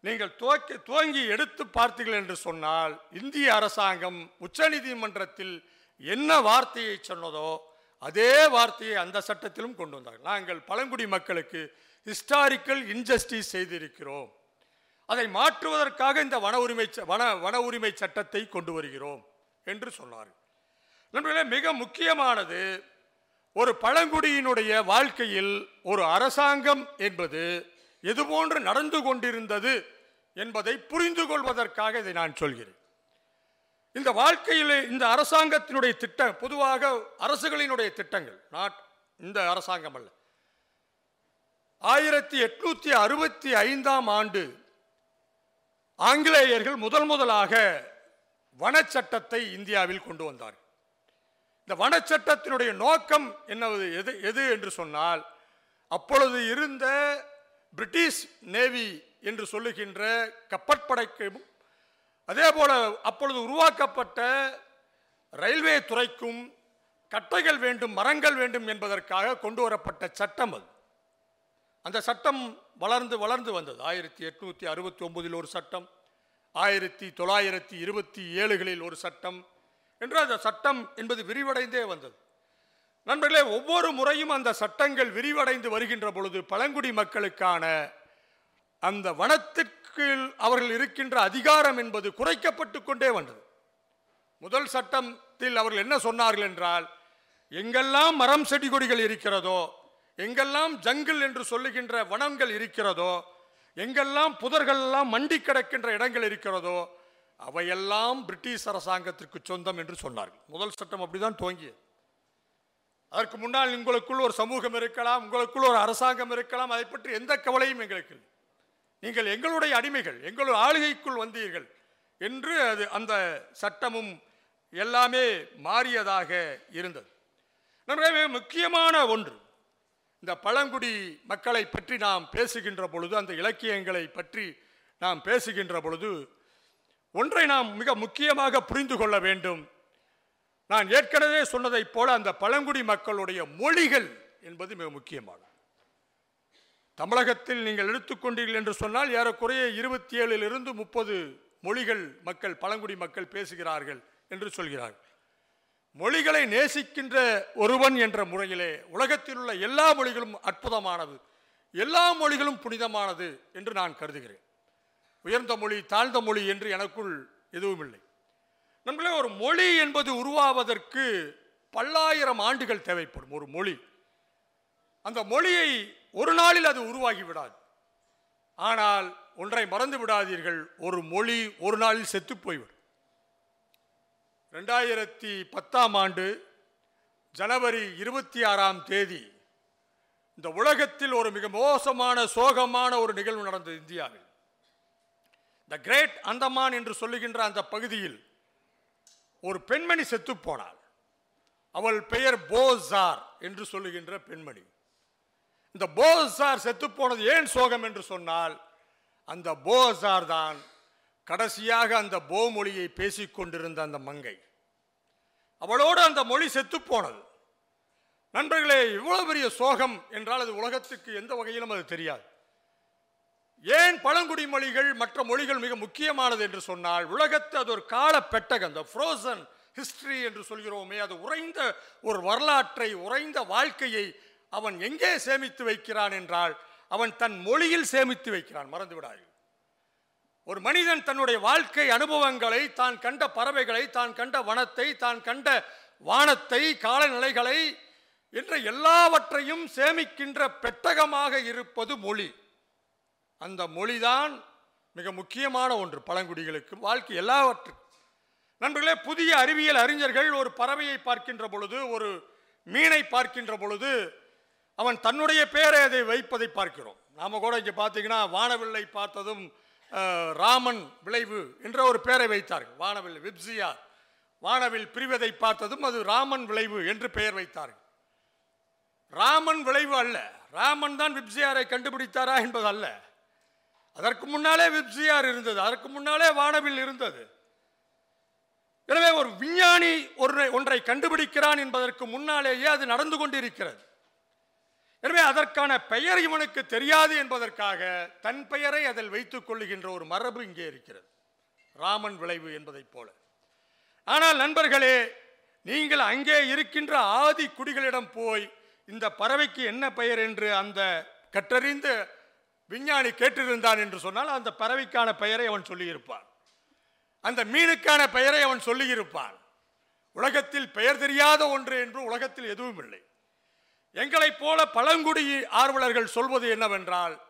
நீங்கள் துவக்கி துவங்கி எடுத்து பார்த்தீர்கள் என்று சொன்னால் இந்திய அரசாங்கம் உச்சநீதிமன்றத்தில் என்ன வார்த்தையை சொன்னதோ அதே வார்த்தையை அந்த சட்டத்திலும் கொண்டு வந்தார்கள். நாங்கள் பழங்குடி மக்களுக்கு ஹிஸ்டாரிக்கல் இன்ஜஸ்டிஸ் செய்திருக்கிறோம். அதை மாற்றுவதற்காக இந்த வன உரிமை ச- வன வன உரிமை சட்டத்தை கொண்டு வருகிறோம் என்று சொன்னார். நண்பர்களே மிக முக்கியமானது ஒரு பழங்குடியினுடைய வாழ்க்கையில் ஒரு அரசாங்கம் என்பது எதுபோன்று நடந்து கொண்டிருந்தது என்பதை புரிந்து கொள்வதற்காக இதை நான் சொல்கிறேன். இந்த வாழ்க்கையில் இந்த அரசாங்கத்தினுடைய திட்டம் பொதுவாக அரசுகளினுடைய திட்டங்கள் நாட் இந்த அரசாங்கம் அல்ல. ஆயிரத்தி எட்நூற்றி அறுபத்தி ஐந்தாம் ஆண்டு ஆங்கிலேயர்கள் முதல் முதலாக வனச்சட்டத்தை இந்தியாவில் கொண்டு வந்தார் இந்த வனச்சட்டத்தினுடைய நோக்கம் என்னவது எது எது என்று சொன்னால் அப்பொழுது இருந்த பிரிட்டிஷ் நேவி என்று சொல்லுகின்ற கப்பற்படைக்கும் அதே போல் அப்பொழுது உருவாக்கப்பட்ட ரயில்வே துறைக்கும் கட்டைகள் வேண்டும் மரங்கள் வேண்டும் என்பதற்காக கொண்டு வரப்பட்ட சட்டம் அது. அந்த சட்டம் வளர்ந்து வளர்ந்து வந்தது. ஆயிரத்தி எட்நூற்றி அறுபத்தி ஒன்பதில் ஒரு சட்டம் ஆயிரத்தி தொள்ளாயிரத்தி இருபத்தி ஏழுகளில் ஒரு சட்டம் என்று அந்த சட்டம் என்பது விரிவடைந்தே வந்தது. நண்பர்களே ஒவ்வொரு முறையும் அந்த சட்டங்கள் விரிவடைந்து வருகின்ற பொழுது பழங்குடி மக்களுக்கான அந்த வனத்திற்கு அவர்கள் இருக்கின்ற அதிகாரம் என்பது குறைக்கப்பட்டு கொண்டே வந்தது. முதல் சட்டத்தில் அவர்கள் என்ன சொன்னார்கள் என்றால் எங்கெல்லாம் மரம் செடி கொடிகள் இருக்கிறதோ எங்கெல்லாம் ஜங்கிள் என்று சொல்லுகின்ற வனங்கள் இருக்கிறதோ எங்கெல்லாம் புதர்கள் எல்லாம் மண்டி கிடக்கின்ற இடங்கள் இருக்கிறதோ அவையெல்லாம் பிரிட்டிஷ் அரசாங்கத்திற்கு சொந்தம் என்று சொன்னார்கள். முதல் சட்டம் அப்படிதான் துவங்கியது. அதற்கு முன்னால் உங்களுக்குள் ஒரு சமூகம் இருக்கலாம் உங்களுக்குள் ஒரு அரசாங்கம் இருக்கலாம் அதை பற்றி எந்த கவலையும் எங்களுக்கு நீங்கள் எங்களுடைய அடிமைகள் எங்களுடைய ஆளுகைக்குள் வந்தீர்கள் என்று அது அந்த சட்டமும் எல்லாமே மாறியதாக இருந்தது. நம்முடைய முக்கியமான ஒன்று இந்த பழங்குடி மக்களை பற்றி நாம் பேசுகின்ற பொழுது அந்த இலக்கியங்களை பற்றி நாம் பேசுகின்ற பொழுது ஒன்றை நாம் மிக முக்கியமாக புரிந்து கொள்ள வேண்டும். நான் ஏற்கனவே சொன்னதைப் போல அந்த பழங்குடி மக்களுடைய மொழிகள் என்பது மிக முக்கியமானது தமிழகத்தில் நீங்கள் எடுத்துக்கொண்டீர்கள் என்று சொன்னால் ஏறக்குறைய இருபத்தி ஏழிலிருந்து முப்பது மொழிகள் மக்கள் பழங்குடி மக்கள் பேசுகிறார்கள் என்று சொல்கிறார்கள். மொழிகளை நேசிக்கின்ற ஒருவன் என்ற முறையிலே உலகத்தில் உள்ள எல்லா மொழிகளும் அற்புதமானது. எல்லா மொழிகளும் புனிதமானது என்று நான் கருதுகிறேன். உயர்ந்த மொழி தாழ்ந்த மொழி என்று எனக்குள் எதுவும் இல்லை நம்மளே ஒரு மொழி என்பது உருவாவதற்கு பல்லாயிரம் ஆண்டுகள் தேவைப்படும் ஒரு மொழி. அந்த மொழியை ஒரு நாளில் அது உருவாகி விடாது ஆனால் ஒன்றை மறந்து விடாதீர்கள் ஒரு மொழி ஒரு நாளில் செத்து போய்விடும். ரெண்டாயிரத்தி பத்தாம் ஆண்டு ஜனவரி இருபத்தி ஆறாம் தேதி இந்த உலகத்தில் ஒரு மிக மோசமான சோகமான ஒரு நிகழ்வு நடந்தது இந்தியாவில். த கிரேட் அந்தமான் என்று சொல்லுகின்ற அந்த பகுதியில் ஒரு பெண்மணி செத்து போனாள். அவள் பெயர் போசார் என்று சொல்லுகின்ற பெண்மணி. இந்த போசார் செத்து போனது ஏன் சோகம் என்று சொன்னால் அந்த போசார் தான் கடைசியாக அந்த போ மொழியை பேசிக் கொண்டிருந்த அந்த மங்கை. அவளோடு அந்த மொழி செத்துப்போனது நண்பர்களே இவ்வளவு பெரிய சோகம் என்றால் அது உலகத்துக்கு எந்த வகையிலும் அது தெரியாது. ஏன் பழங்குடி மொழிகள் மற்ற மொழிகள் மிக முக்கியமானது என்று சொன்னால் உலகத்து அது ஒரு கால பெட்டகம் அந்த ஃப்ரோசன் ஹிஸ்டரி என்று சொல்கிறோமே அது உறைந்த ஒரு வரலாற்றை உறைந்த வாழ்க்கையை அவன் எங்கே சேமித்து வைக்கிறான் என்றால் அவன் தன் மொழியில் சேமித்து வைக்கிறான். மறந்து விடாது ஒரு மனிதன் தன்னுடைய வாழ்க்கை அனுபவங்களை தான் கண்ட பறவைகளை தான் கண்ட வனத்தை தான் கண்ட வானத்தை காலநிலைகளை என்ற எல்லாவற்றையும் சேமிக்கின்ற பெட்டகமாக இருப்பது மொழி. அந்த மொழிதான் மிக முக்கியமான ஒன்று பழங்குடிகளுக்கு வாழ்க்கை எல்லாவற்று. நண்பர்களே புதிய அறிவியல் அறிஞர்கள் ஒரு பறவையை பார்க்கின்ற பொழுது ஒரு மீனை பார்க்கின்ற பொழுது அவன் தன்னுடைய பெயரை அதை வைப்பதை பார்க்கிறோம். நாம கூட இங்கே பார்த்தீங்கன்னா வானவில்லை பார்த்ததும் ராமன் விளைவு என்ற ஒரு பெயரை வைத்தார்கள். வானவில் விப்சியா வானவில் பிரிவதை பார்த்ததும் அது ராமன் விளைவு என்று பெயர் வைத்தார்கள். ராமன் விளைவு அல்ல. ராமன் தான் விப்சியாரை கண்டுபிடித்தாரா என்பது அல்ல. அதற்கு முன்னாலே விப்சியார் இருந்தது. அதற்கு முன்னாலே வானவில் இருந்தது. எனவே ஒரு விஞ்ஞானி ஒன்றை ஒன்றை கண்டுபிடிக்கிறான் என்பதற்கு முன்னாலேயே அது நடந்து கொண்டிருக்கிறது. எனவே அதற்கான பெயர் இவனுக்கு தெரியாது என்பதற்காக தன் பெயரை அதில் வைத்துக் கொள்ளுகின்ற ஒரு மரபு இங்கே இருக்கிறது. ராமன் விளைவு என்பதைப் போல. ஆனால் நண்பர்களே நீங்கள் அங்கே இருக்கின்ற ஆதி குடிகளிடம் போய் இந்த பறவைக்கு என்ன பெயர் என்று அந்த கற்றறிந்த விஞ்ஞானி கேட்டிருந்தான் என்று சொன்னால் அந்த பறவைக்கான பெயரை அவன் சொல்லியிருப்பான். அந்த மீனுக்கான பெயரை அவன் சொல்லியிருப்பான். உலகத்தில் பெயர் தெரியாத ஒன்று என்று உலகத்தில் எதுவும் இல்லை எங்களைப் போல பழங்குடி ஆர்வலர்கள் சொல்வது என்னவென்றால்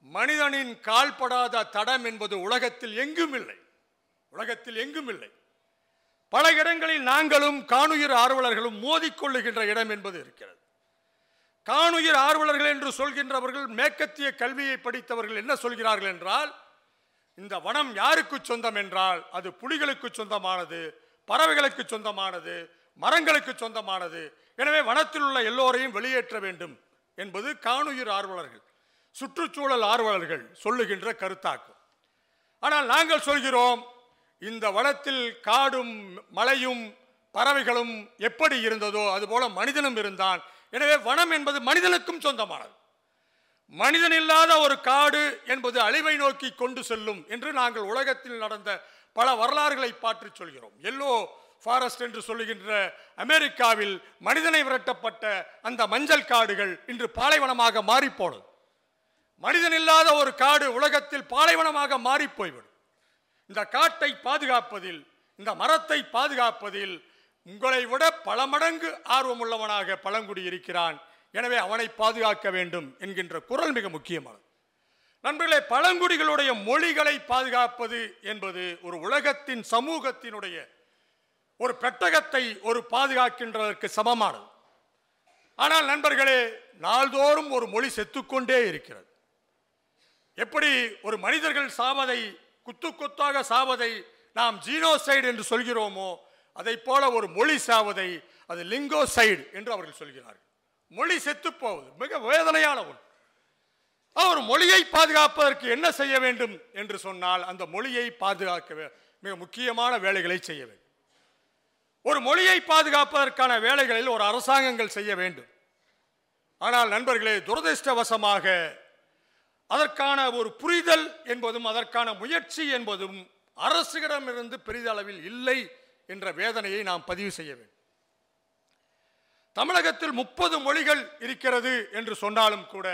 மனிதனின் கால்படாத தடம் என்பது உலகத்தில் எங்கும் இல்லை. உலகத்தில் எங்கும் இல்லை. பல இடங்களில் நாங்களும் காணுயிர் ஆர்வலர்களும் மோதிக்கொள்ளுகின்ற இடம் என்பது இருக்கிறது. காணுயிர் ஆர்வலர்கள் என்று சொல்கின்றவர்கள் மேற்கத்திய கல்வியை படித்தவர்கள் என்ன சொல்கிறார்கள் என்றால் இந்த வனம் யாருக்கு சொந்தம் என்றால் அது புலிகளுக்கு சொந்தமானது பறவைகளுக்கு சொந்தமானது மரங்களுக்கு சொந்தமானது. எனவே வனத்தில் உள்ள எல்லோரையும் வெளியேற்ற வேண்டும் என்பது காணுயிர் ஆர்வலர்கள் சுற்றுச்சூழல் ஆர்வலர்கள் சொல்லுகின்ற கருத்தாக்கும். ஆனால் நாங்கள் சொல்கிறோம் இந்த வனத்தில் காடும் மலையும் பறவைகளும் எப்படி இருந்ததோ அதுபோல மனிதனும் இருந்தான். எனவே வனம் என்பது மனிதனுக்கும் சொந்தமானது. மனிதன் இல்லாத ஒரு காடு என்பது அழிவை நோக்கி கொண்டு செல்லும் என்று நாங்கள் உலகத்தில் நடந்த பல வரலாறுகளை பாற்றி சொல்கிறோம். எல்லோ ஃபாரஸ்ட் என்று சொல்லுகின்ற அமெரிக்காவில் மனிதனை விரட்டப்பட்ட அந்த மஞ்சள் காடுகள் இன்று பாலைவனமாக மாறிப்போனது. மனிதன் இல்லாத ஒரு காடு உலகத்தில் பாலைவனமாக மாறி போய்விடும் இந்த காட்டை பாதுகாப்பதில் இந்த மரத்தை பாதுகாப்பதில் உங்களை விட பல மடங்கு ஆர்வமுள்ளவனாக பழங்குடி இருக்கிறான். எனவே அவனை பாதுகாக்க வேண்டும் என்கின்ற குரல் மிக முக்கியமானது. நண்பர்களே பழங்குடிகளுடைய மொழிகளை பாதுகாப்பது என்பது ஒரு உலகத்தின் சமூகத்தினுடைய ஒரு பெட்டகத்தை ஒரு பாதுகாக்கின்றதற்கு சமமானது. ஆனால் நண்பர்களே நாள்தோறும் ஒரு மொழி செத்துக்கொண்டே இருக்கிறது. எப்படி ஒரு மனிதர்கள் சாவதை குத்து குத்தாக சாவதை நாம் ஜீனோசைடு என்று சொல்கிறோமோ அதை போல ஒரு மொழி சாவதை அது லிங்கோசைடு என்று அவர்கள் சொல்கிறார்கள். மொழி செத்துப் போவது மிக வேதனையான ஒன்று. ஒரு மொழியை பாதுகாப்பதற்கு என்ன செய்ய வேண்டும் என்று சொன்னால் அந்த மொழியை பாதுகாக்க மிக முக்கியமான வேலைகளை செய்ய வேண்டும். ஒரு மொழியை பாதுகாப்பதற்கான வேலைகளில் ஒரு அரசாங்கங்கள் செய்ய வேண்டும். ஆனால் நண்பர்களே துரதிர்ஷ்டவசமாக அதற்கான ஒரு புரிதல் என்பதும் அதற்கான முயற்சி என்பதும் அரசுகளிடமிருந்து பெரிதளவில் இல்லை என்ற வேதனையை நாம் பதிவு செய்ய வேண்டும். தமிழகத்தில் முப்பது மொழிகள் இருக்கிறது என்று சொன்னாலும் கூட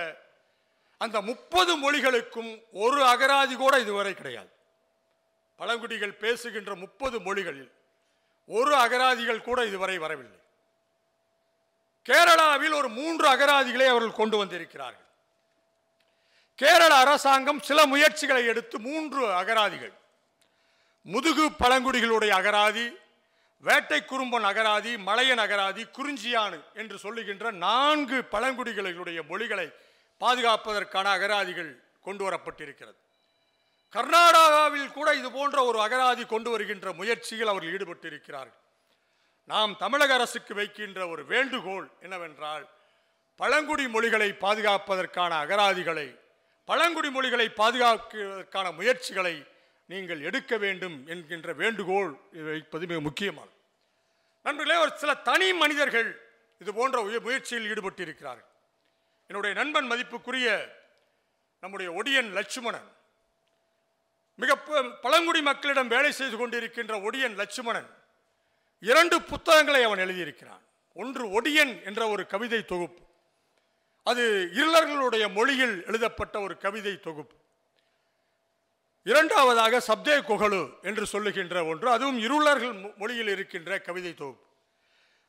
அந்த முப்பது மொழிகளுக்கும் ஒரு அகராதி கூட இதுவரை கிடையாது. பழங்குடிகள் பேசுகின்ற முப்பது மொழிகளில் ஒரு அகராதிகள் கூட இதுவரை வரவில்லை. கேரளாவில் ஒரு மூன்று அகராதிகளை அவர்கள் கொண்டு வந்திருக்கிறார்கள். கேரள அரசாங்கம் சில முயற்சிகளை எடுத்து மூன்று அகராதிகள். முதுகு பழங்குடிகளுடைய அகராதி வேட்டை குறும்பன் அகராதி மலையன் அகராதி குறிஞ்சியானு என்று சொல்லுகின்ற நான்கு பழங்குடிகளுடைய மொழிகளை பாதுகாப்பதற்கான அகராதிகள் கொண்டு வரப்பட்டிருக்கிறது. கர்நாடகாவில் கூட இது போன்ற ஒரு அகராதி கொண்டு வருகின்ற முயற்சியில் அவர்கள் ஈடுபட்டிருக்கிறார்கள். நாம் தமிழக அரசுக்கு வைக்கின்ற ஒரு வேண்டுகோள் என்னவென்றால் பழங்குடி மொழிகளை பாதுகாப்பதற்கான அகராதிகளை பழங்குடி மொழிகளை பாதுகாப்பதற்கான முயற்சிகளை நீங்கள் எடுக்க வேண்டும் என்கின்ற வேண்டுகோள் வைப்பது மிக முக்கியமானது. நண்பர்களே ஒரு சில தனி மனிதர்கள் இது போன்ற முயற்சியில் ஈடுபட்டிருக்கிறார்கள். என்னுடைய நண்பன் மதிப்புக்குரிய நம்முடைய ஒடியன் லட்சுமணன் மிக பழங்குடி மக்களிடம் வேலை செய்து கொண்டிருக்கின்ற ஒடியன் லட்சுமணன் இரண்டு புத்தகங்களை அவன் எழுதியிருக்கிறான். ஒன்று ஒடியன் என்ற ஒரு கவிதை தொகுப்பு. அது இருளர்களுடைய மொழியில் எழுதப்பட்ட ஒரு கவிதை தொகுப்பு. இரண்டாவதாக சப்தே குகலு என்று சொல்லுகின்ற ஒன்று அதுவும் இருளர்கள் மொழியில் இருக்கின்ற கவிதை தொகுப்பு.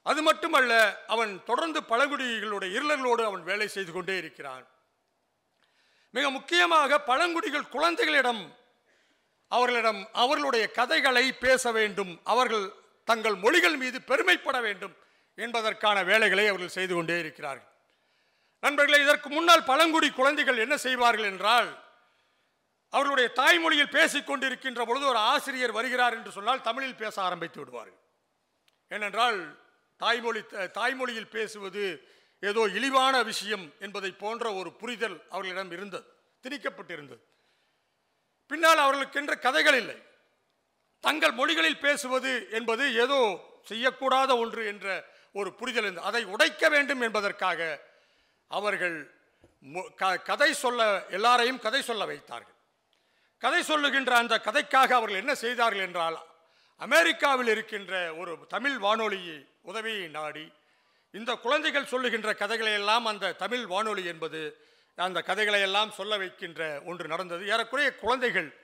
அது மட்டுமல்ல அவன் தொடர்ந்து பழங்குடிகளுடைய இருளர்களோடு அவன் வேலை செய்து கொண்டே இருக்கிறான். மிக முக்கியமாக பழங்குடிகள் குழந்தைகளிடம் அவர்களிடம் அவர்களுடைய கதைகளை பேச வேண்டும். அவர்கள் தங்கள் மொழிகள் மீது பெருமைப்பட வேண்டும் என்பதற்கான வேலைகளை அவர்கள் செய்து கொண்டே இருக்கிறார்கள். நண்பர்களே இதற்கு முன்னால் பழங்குடி குழந்தைகள் என்ன செய்வார்கள் என்றால் அவர்களுடைய தாய்மொழியில் பேசிக் கொண்டிருக்கின்ற பொழுது ஒரு ஆசிரியர் வருகிறார் என்று சொன்னால் தமிழில் பேச ஆரம்பித்து விடுவார்கள். ஏனென்றால் தாய்மொழி தாய்மொழியில் பேசுவது ஏதோ இழிவான விஷயம் என்பதை போன்ற ஒரு புரிதல் அவர்களிடம் இருந்தது திணிக்கப்பட்டிருந்தது. பின்னால் அவர்களுக்கென்ற கதைகள் இல்லை. தங்கள் மொழிகளில் பேசுவது என்பது ஏதோ செய்யக்கூடாத ஒன்று என்ற ஒரு புரிதல் இருந்தது. அதை உடைக்க வேண்டும் என்பதற்காக அவர்கள் மொ- க- கதை சொல்ல எல்லாரையும் கதை சொல்ல வைத்தார்கள். கதை சொல்லுகின்ற அந்த கதைக்காக அவர்கள் என்ன செய்தார்கள் என்றால் அமெரிக்காவில் இருக்கின்ற ஒரு தமிழ் வானொலியை உதவியை நாடி இந்த குழந்தைகள் சொல்லுகின்ற கதைகளை எல்லாம் அந்த தமிழ் வானொலி என்பது அந்த கதைகளை எல்லாம் சொல்ல வைக்கின்ற ஒன்று நடந்தது. ஏறக்குறைய குழந்தைகள்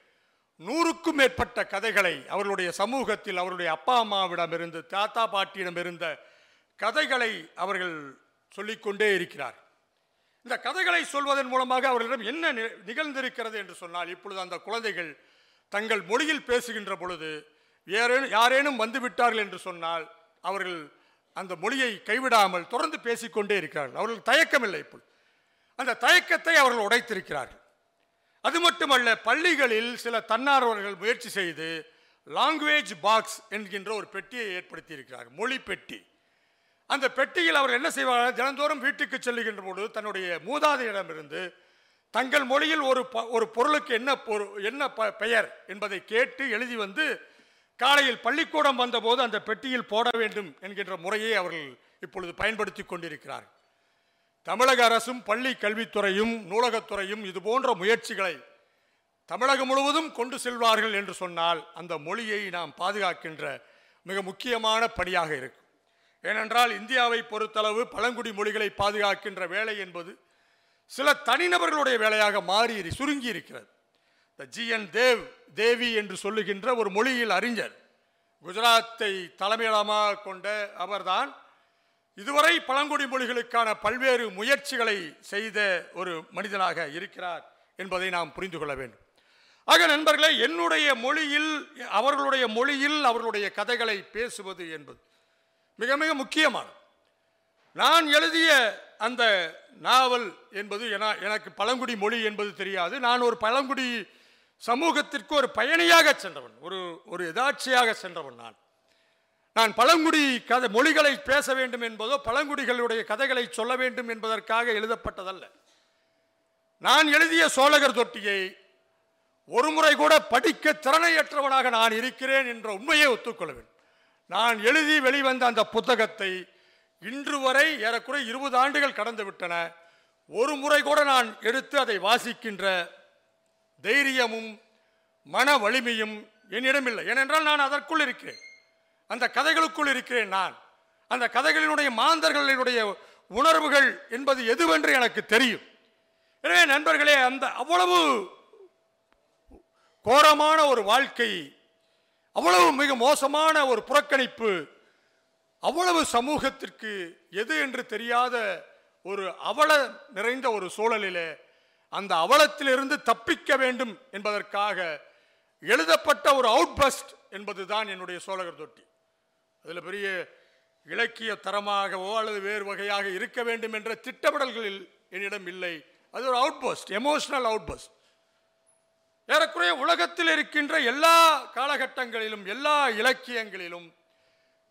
நூறுக்கும் மேற்பட்ட கதைகளை அவர்களுடைய சமூகத்தில் அவருடைய அப்பா அம்மாவிடமிருந்து தாத்தா பாட்டியிடம் இருந்த கதைகளை அவர்கள் சொல்லிக்கொண்டே இருக்கிறார். இந்த கதைகளை சொல்வதன் மூலமாக அவர்களிடம் என்ன நி- நிகழ்ந்திருக்கிறது என்று சொன்னால் இப்பொழுது அந்த குழந்தைகள் தங்கள் மொழியில் பேசுகின்ற பொழுது யாரேனும் யாரேனும் வந்துவிட்டார்கள் என்று சொன்னால் அவர்கள் அந்த மொழியை கைவிடாமல் தொடர்ந்து பேசிக்கொண்டே இருக்கிறார்கள். அவர்கள் தயக்கமில்லை இப்பொழுது. அந்த தயக்கத்தை அவர்கள் உடைத்திருக்கிறார்கள். அது மட்டுமல்ல பள்ளிகளில் சில தன்னார்வலர்கள் முயற்சி செய்து லாங்குவேஜ் பாக்ஸ் என்கின்ற ஒரு பெட்டியை ஏற்படுத்தி மொழி பெட்டி. அந்த பெட்டியில் அவர் என்ன செய்வார்கள் தினந்தோறும் வீட்டுக்கு செல்லுகின்ற பொழுது தன்னுடைய மூதாதையிடமிருந்து தங்கள் மொழியில் ஒரு ப- ஒரு பொருளுக்கு என்ன பொரு என்ன ப- பெயர் என்பதை கேட்டு எழுதி வந்து காலையில் பள்ளிக்கூடம் வந்தபோது அந்த பெட்டியில் போட வேண்டும் என்கின்ற முறையை அவர்கள் இப்பொழுது பயன்படுத்தி கொண்டிருக்கிறார்கள். தமிழக அரசும் பள்ளி கல்வித்துறையும் நூலகத்துறையும் இது போன்ற முயற்சிகளை தமிழகம் முழுவதும் கொண்டு செல்வார்கள் என்று சொன்னால் அந்த மொழியை நாம் பாதுகாக்கின்ற மிக முக்கியமான பணியாக இருக்கும். ஏனென்றால் இந்தியாவை பொறுத்தளவு பழங்குடி மொழிகளை பாதுகாக்கின்ற வேலை என்பது சில தனிநபர்களுடைய வேலையாக மாறி சுருங்கி இருக்கிறது. இந்த ஜிஎன் தேவ் தேவி என்று சொல்லுகின்ற ஒரு மொழியில் அறிஞர் குஜராத்தை தலைமையிடமாக கொண்ட அவர்தான் இதுவரை பழங்குடி மொழிகளுக்கான பல்வேறு முயற்சிகளை செய்த ஒரு மனிதனாக இருக்கிறார் என்பதை நாம் புரிந்து கொள்ள வேண்டும். ஆக நண்பர்களே என்னுடைய மொழியில் அவர்களுடைய மொழியில் அவர்களுடைய கதைகளை பேசுவது என்பது மிக மிக முக்கியமானது. நான் எழுதிய அந்த நாவல் என்பது என- எனக்கு பழங்குடி மொழி என்பது தெரியாது. நான் ஒரு பழங்குடி சமூகத்திற்கு ஒரு பயணியாக சென்றவன் ஒரு ஒரு எதாட்சியாக சென்றவன் நான். நான் பழங்குடி கதை மொழிகளை பேச வேண்டும் என்பதோ பழங்குடிகளுடைய கதைகளை சொல்ல வேண்டும் என்பதற்காக எழுதப்பட்டதல்ல. நான் எழுதிய சோழகர் தொட்டியை ஒரு முறை கூட படிக்க திறனையற்றவனாக நான் இருக்கிறேன் என்ற உண்மையை ஒத்துக்கொள்வேன் நான் எழுதி வெளிவந்த அந்த புத்தகத்தை இன்று வரை ஏறக்குறை இருபது ஆண்டுகள் கடந்து விட்டன. ஒரு முறை கூட நான் எடுத்து அதை வாசிக்கின்ற தைரியமும் மன வலிமையும் என்னிடமில்லை. ஏனென்றால் நான் அதற்குள் இருக்கிறேன். அந்த கதைகளுக்குள் இருக்கிறேன் நான். அந்த கதைகளினுடைய மாந்தர்களினுடைய உணர்வுகள் என்பது எதுவென்று எனக்கு தெரியும். எனவே நண்பர்களே அந்த அவ்வளவு கோரமான ஒரு வாழ்க்கை அவ்வளவு மிக மோசமான ஒரு புறக்கணிப்பு அவ்வளவு சமூகத்திற்கு எது என்று தெரியாத ஒரு அவல நிறைந்த ஒரு சூழலிலே அந்த அவலத்திலிருந்து தப்பிக்க வேண்டும் என்பதற்காக எழுதப்பட்ட ஒரு அவுட்பஸ்ட் என்பதுதான் என்னுடைய சோழகர் தொட்டி. அதில் பெரிய இலக்கிய தரமாகவோ அல்லது வேறு வகையாக இருக்க வேண்டும் என்ற திட்டமிடல்களில் என்னிடம் இல்லை. அது ஒரு அவுட்போஸ்ட் எமோஷனல் அவுட்போஸ்ட் ஏறக்குறைய உலகத்தில் இருக்கின்ற எல்லா காலகட்டங்களிலும் எல்லா இலக்கியங்களிலும்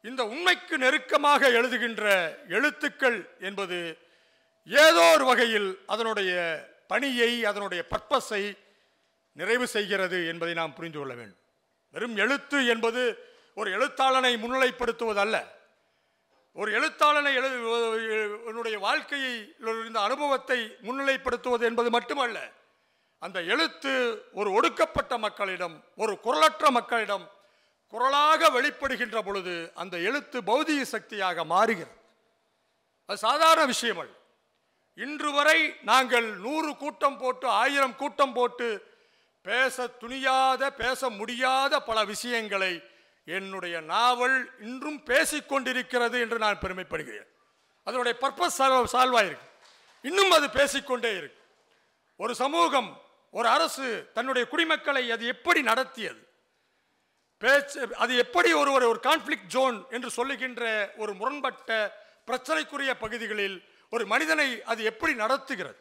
இந்த உண்மைக்கு நெருக்கமாக எழுதுகின்ற எழுத்துக்கள் என்பது ஏதோ ஒரு வகையில் அதனுடைய பணியை அதனுடைய பர்பஸை நிறைவு செய்கிறது என்பதை நாம் புரிந்து கொள்ள வேண்டும். வெறும் எழுத்து என்பது ஒரு எழுத்தாளனை முன்னிலைப்படுத்துவதல்ல. ஒரு எழுத்தாளனை எழு என்னுடைய வாழ்க்கையை இருந்த அனுபவத்தை முன்னிலைப்படுத்துவது என்பது மட்டுமல்ல. அந்த எழுத்து ஒரு ஒடுக்கப்பட்ட மக்களிடம் ஒரு குரலற்ற மக்களிடம் குரலாக வெளிப்படுகின்ற பொழுது அந்த எழுத்து பௌதிக சக்தியாக மாறுகிறது. அது சாதாரண விஷயம் அல்ல. இன்று வரை நாங்கள் நூறு கூட்டம் போட்டு ஆயிரம் கூட்டம் போட்டு பேச துணியாத பேச முடியாத பல விஷயங்களை என்னுடைய நாவல் இன்றும் பேசிக்கொண்டிருக்கிறது என்று நான் பெருமைப்படுகிறேன். அதனுடைய பர்பஸ் சால்வாயிருக்கு. இன்னும் அது பேசிக்கொண்டே இருக்கு. ஒரு சமூகம் ஒரு அரசு தன்னுடைய குடிமக்களை அது எப்படி நடத்தியது? பேச்சு அது எப்படி ஒருவர் ஒரு கான்ஃப்ளிக் ஜோன் என்று சொல்லுகின்ற ஒரு முரண்பட்ட பிரச்சனைக்குரிய பகுதிகளில் ஒரு மனிதனை அது எப்படி நடத்துகிறது?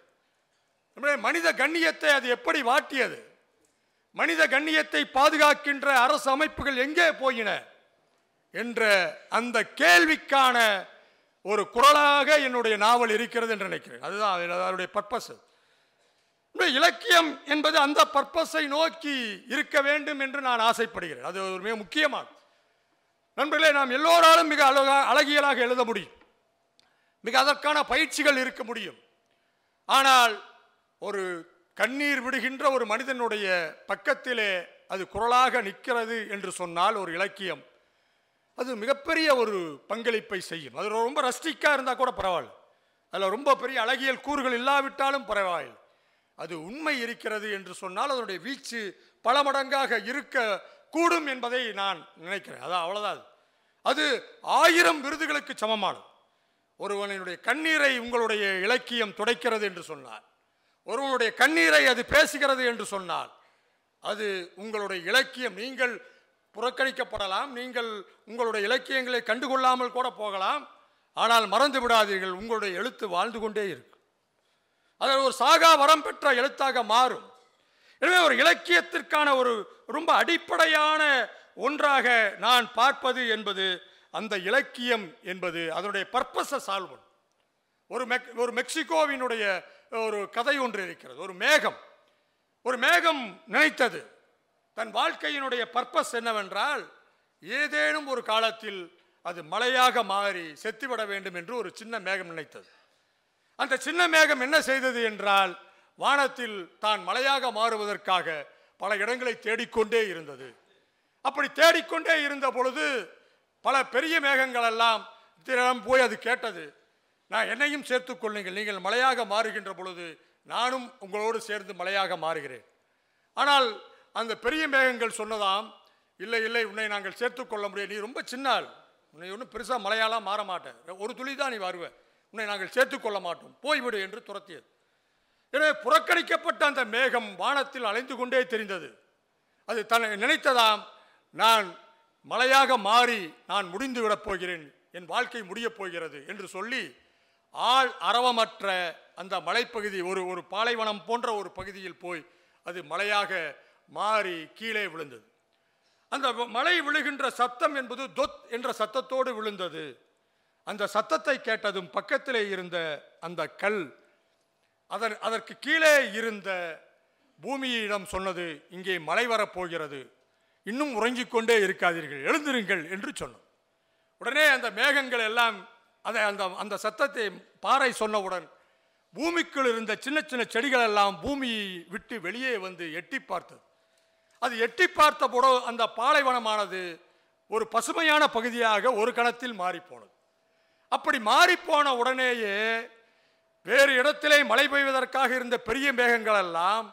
நம்முடைய மனித கண்ணியத்தை அது எப்படி வாட்டியது? மனித கண்ணியத்தை பாதுகாக்கின்ற அரசு அமைப்புகள் எங்கே போயின என்ற அந்த கேள்விக்கான ஒரு குரலாக என்னுடைய நாவல் இருக்கிறது என்று நினைக்கிறேன். அதுதான் அதனுடைய பர்பஸ் இலக்கியம் என்பது அந்த பர்பஸை நோக்கி இருக்க வேண்டும் என்று நான் ஆசைப்படுகிறேன். அது ஒரு மிக முக்கியமானது. நண்பர்களே நாம் எல்லோராலும் மிக அழகா அழகியலாக எழுத முடியும். மிக அதற்கான பயிற்சிகள் இருக்க முடியும். ஆனால் ஒரு கண்ணீர் விடுகின்ற ஒரு மனிதனுடைய பக்கத்திலே அது குரலாக நிற்கிறது என்று சொன்னால் ஒரு இலக்கியம். அது மிகப்பெரிய ஒரு பங்களிப்பை செய்யும். அது ரொம்ப ரஸ்டிக்காக இருந்தால் கூட பரவாயில்ல. அதில் ரொம்ப பெரிய அழகியல் கூறுகள் இல்லாவிட்டாலும் பரவாயில்லை. அது உண்மை இருக்கிறது என்று சொன்னால் அதனுடைய வீச்சு பல மடங்காக இருக்க கூடும் என்பதை நான் நினைக்கிறேன். அதான் அவ்வளோதான் அது. அது ஆயிரம் விருதுகளுக்கு சமமானது. ஒருவனுடைய கண்ணீரை உங்களுடைய இலக்கியம் துடைக்கிறது என்று சொன்னார் ஒருவனுடைய கண்ணீரை அது பேசுகிறது என்று சொன்னால் அது உங்களுடைய இலக்கியம். நீங்கள் புறக்கணிக்கப்படலாம் நீங்கள் உங்களுடைய இலக்கியங்களை கண்டுகொள்ளாமல் கூட போகலாம் ஆனால் மறந்து விடாதீர்கள் உங்களுடைய எழுத்து வாழ்ந்து கொண்டே இருக்கும். அதில் ஒரு சாகா வரம் பெற்ற எழுத்தாக மாறும். எனவே ஒரு இலக்கியத்திற்கான ஒரு ரொம்ப அடிப்படையான ஒன்றாக நான் பார்ப்பது என்பது அந்த இலக்கியம் என்பது அதனுடைய பர்பஸை சால்வ் பண்ணும் ஒரு மெக் ஒரு மெக்சிகோவினுடைய ஒரு கதை ஒன்று இருக்கிறது ஒரு மேகம். ஒரு மேகம் நினைத்தது தன் வாழ்க்கையினுடைய பர்பஸ் என்னவென்றால் ஏதேனும் ஒரு காலத்தில் அது மழையாக மாறி செத்துவிட வேண்டும் என்று ஒரு சின்ன மேகம் நினைத்தது. அந்த சின்ன மேகம் என்ன செய்தது என்றால் வானத்தில் தான் மழையாக மாறுவதற்காக பல இடங்களை தேடிக்கொண்டே இருந்தது. அப்படி தேடிக்கொண்டே இருந்த பொழுது பல பெரிய மேகங்கள் எல்லாம் போய் அது கேட்டது. நான் என்னையும் சேர்த்து கொள்ளுங்கள். நீங்கள் மலையாக மாறுகின்ற பொழுது நானும் உங்களோடு சேர்ந்து மலையாக மாறுகிறேன். ஆனால் அந்த பெரிய மேகங்கள் சொன்னதாம் இல்லை இல்லை உன்னை நாங்கள் சேர்த்துக் கொள்ள முடியாது. நீ ரொம்ப சின்னால் உன்னை ஒன்றும் பெருசாக மலையாலாம் மாற மாட்டேன். ஒரு துளி தான் நீ வருவ. உன்னை நாங்கள் சேர்த்து கொள்ள மாட்டோம். போய்விடு என்று துரத்தியது. எனவே புறக்கணிக்கப்பட்ட அந்த மேகம் வானத்தில் அலைந்து கொண்டே தெரிந்தது. அது தன்னை நினைத்ததாம் நான் மலையாக மாறி நான் முடிந்து விடப் போகிறேன். என் வாழ்க்கை முடியப் போகிறது என்று சொல்லி ஆள் அரவமற்ற அந்த மலைப்பகுதி ஒரு ஒரு பாலைவனம் போன்ற ஒரு பகுதியில் போய் அது மலையாக மாறி கீழே விழுந்தது. அந்த மலை விழுகின்ற சத்தம் என்பது தொத் என்ற சத்தத்தோடு விழுந்தது. அந்த சத்தத்தை கேட்டதும் பக்கத்திலே இருந்த அந்த கல் அதன் அதற்கு கீழே இருந்த பூமியிடம் சொன்னது இங்கே மழை வரப்போகிறது. இன்னும் உறங்கிக் கொண்டே இருக்காதீர்கள். எழுந்திருங்கள் என்று சொன்னோம் உடனே அந்த மேகங்கள் எல்லாம் அதை அந்த அந்த சத்தத்தை பாறை சொன்னவுடன் பூமிக்குள் இருந்த சின்ன சின்ன செடிகள் எல்லாம் பூமியை விட்டு வெளியே வந்து எட்டி பார்த்தது. அது எட்டி பார்த்த போட அந்த பாலைவனமானது ஒரு பசுமையான பகுதியாக ஒரு கணத்தில் மாறிப்போனது. அப்படி மாறிப்போன உடனேயே வேறு இடத்திலே மழை பெய்வதற்காக இருந்த பெரிய மேகங்கள் எல்லாம்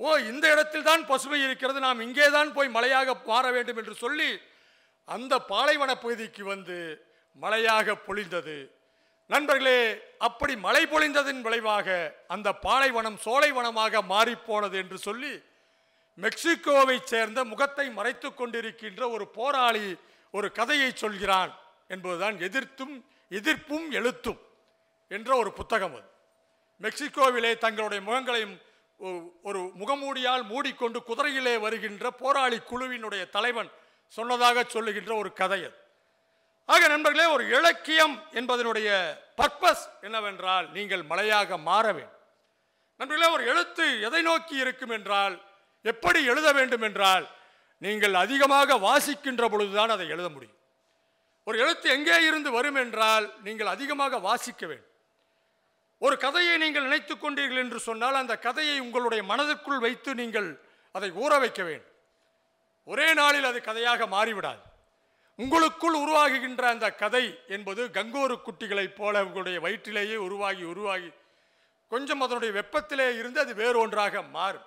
ஓ இந்த இடத்தில் தான் பசுமை இருக்கிறது நாம் இங்கே தான் போய் மழையாக மாற வேண்டும் என்று சொல்லி அந்த பாலைவன பகுதிக்கு வந்து மழையாக பொழிந்தது. நண்பர்களே அப்படி மழை பொழிந்ததின் விளைவாக அந்த பாலைவனம் சோலைவனமாக மாறிப்போனது என்று சொல்லி மெக்சிகோவைச் சேர்ந்த முகத்தை மறைத்து கொண்டிருக்கின்ற ஒரு போராளி ஒரு கதையை சொல்கிறான் என்பதுதான் எதிர்த்தும் எதிர்ப்பும் எழுத்தும் என்ற ஒரு புத்தகம் அது. மெக்சிகோவிலே தங்களுடைய முகங்களையும் ஒ- ஒரு முகமூடியால் மூடிக்கொண்டு குதிரையிலே வருகின்ற போராளி குழுவினுடைய தலைவன் சொன்னதாக சொல்லுகின்ற ஒரு கதை அது. ஆக நண்பர்களே ஒரு இலக்கியம் என்பதனுடைய பர்பஸ் என்னவென்றால் நீங்கள் மலையாக மாற வேண்டும். நண்பர்களே ஒரு எழுத்து எதை நோக்கி இருக்கும் என்றால் எப்படி எழுத வேண்டும் என்றால் நீங்கள் அதிகமாக வாசிக்கின்ற பொழுதுதான் அதை எழுத முடியும். ஒரு எழுத்து எங்கே இருந்து வரும் என்றால் நீங்கள் அதிகமாக வாசிக்க வேண்டும். ஒரு கதையை நீங்கள் நினைத்து கொண்டீர்கள் என்று சொன்னால் அந்த கதையை உங்களுடைய மனதிற்குள் வைத்து நீங்கள் அதை ஊற வைக்க வேண்டும். ஒரே நாளில் அது கதையாக மாறிவிடாது. உங்களுக்குள் உருவாகுகின்ற அந்த கதை என்பது கங்கோரு குட்டிகளைப் போல உங்களுடைய வயிற்றிலேயே உருவாகி உருவாகி கொஞ்சம் அதனுடைய வெப்பத்திலே இருந்து அது வேறொன்றாக மாறும்.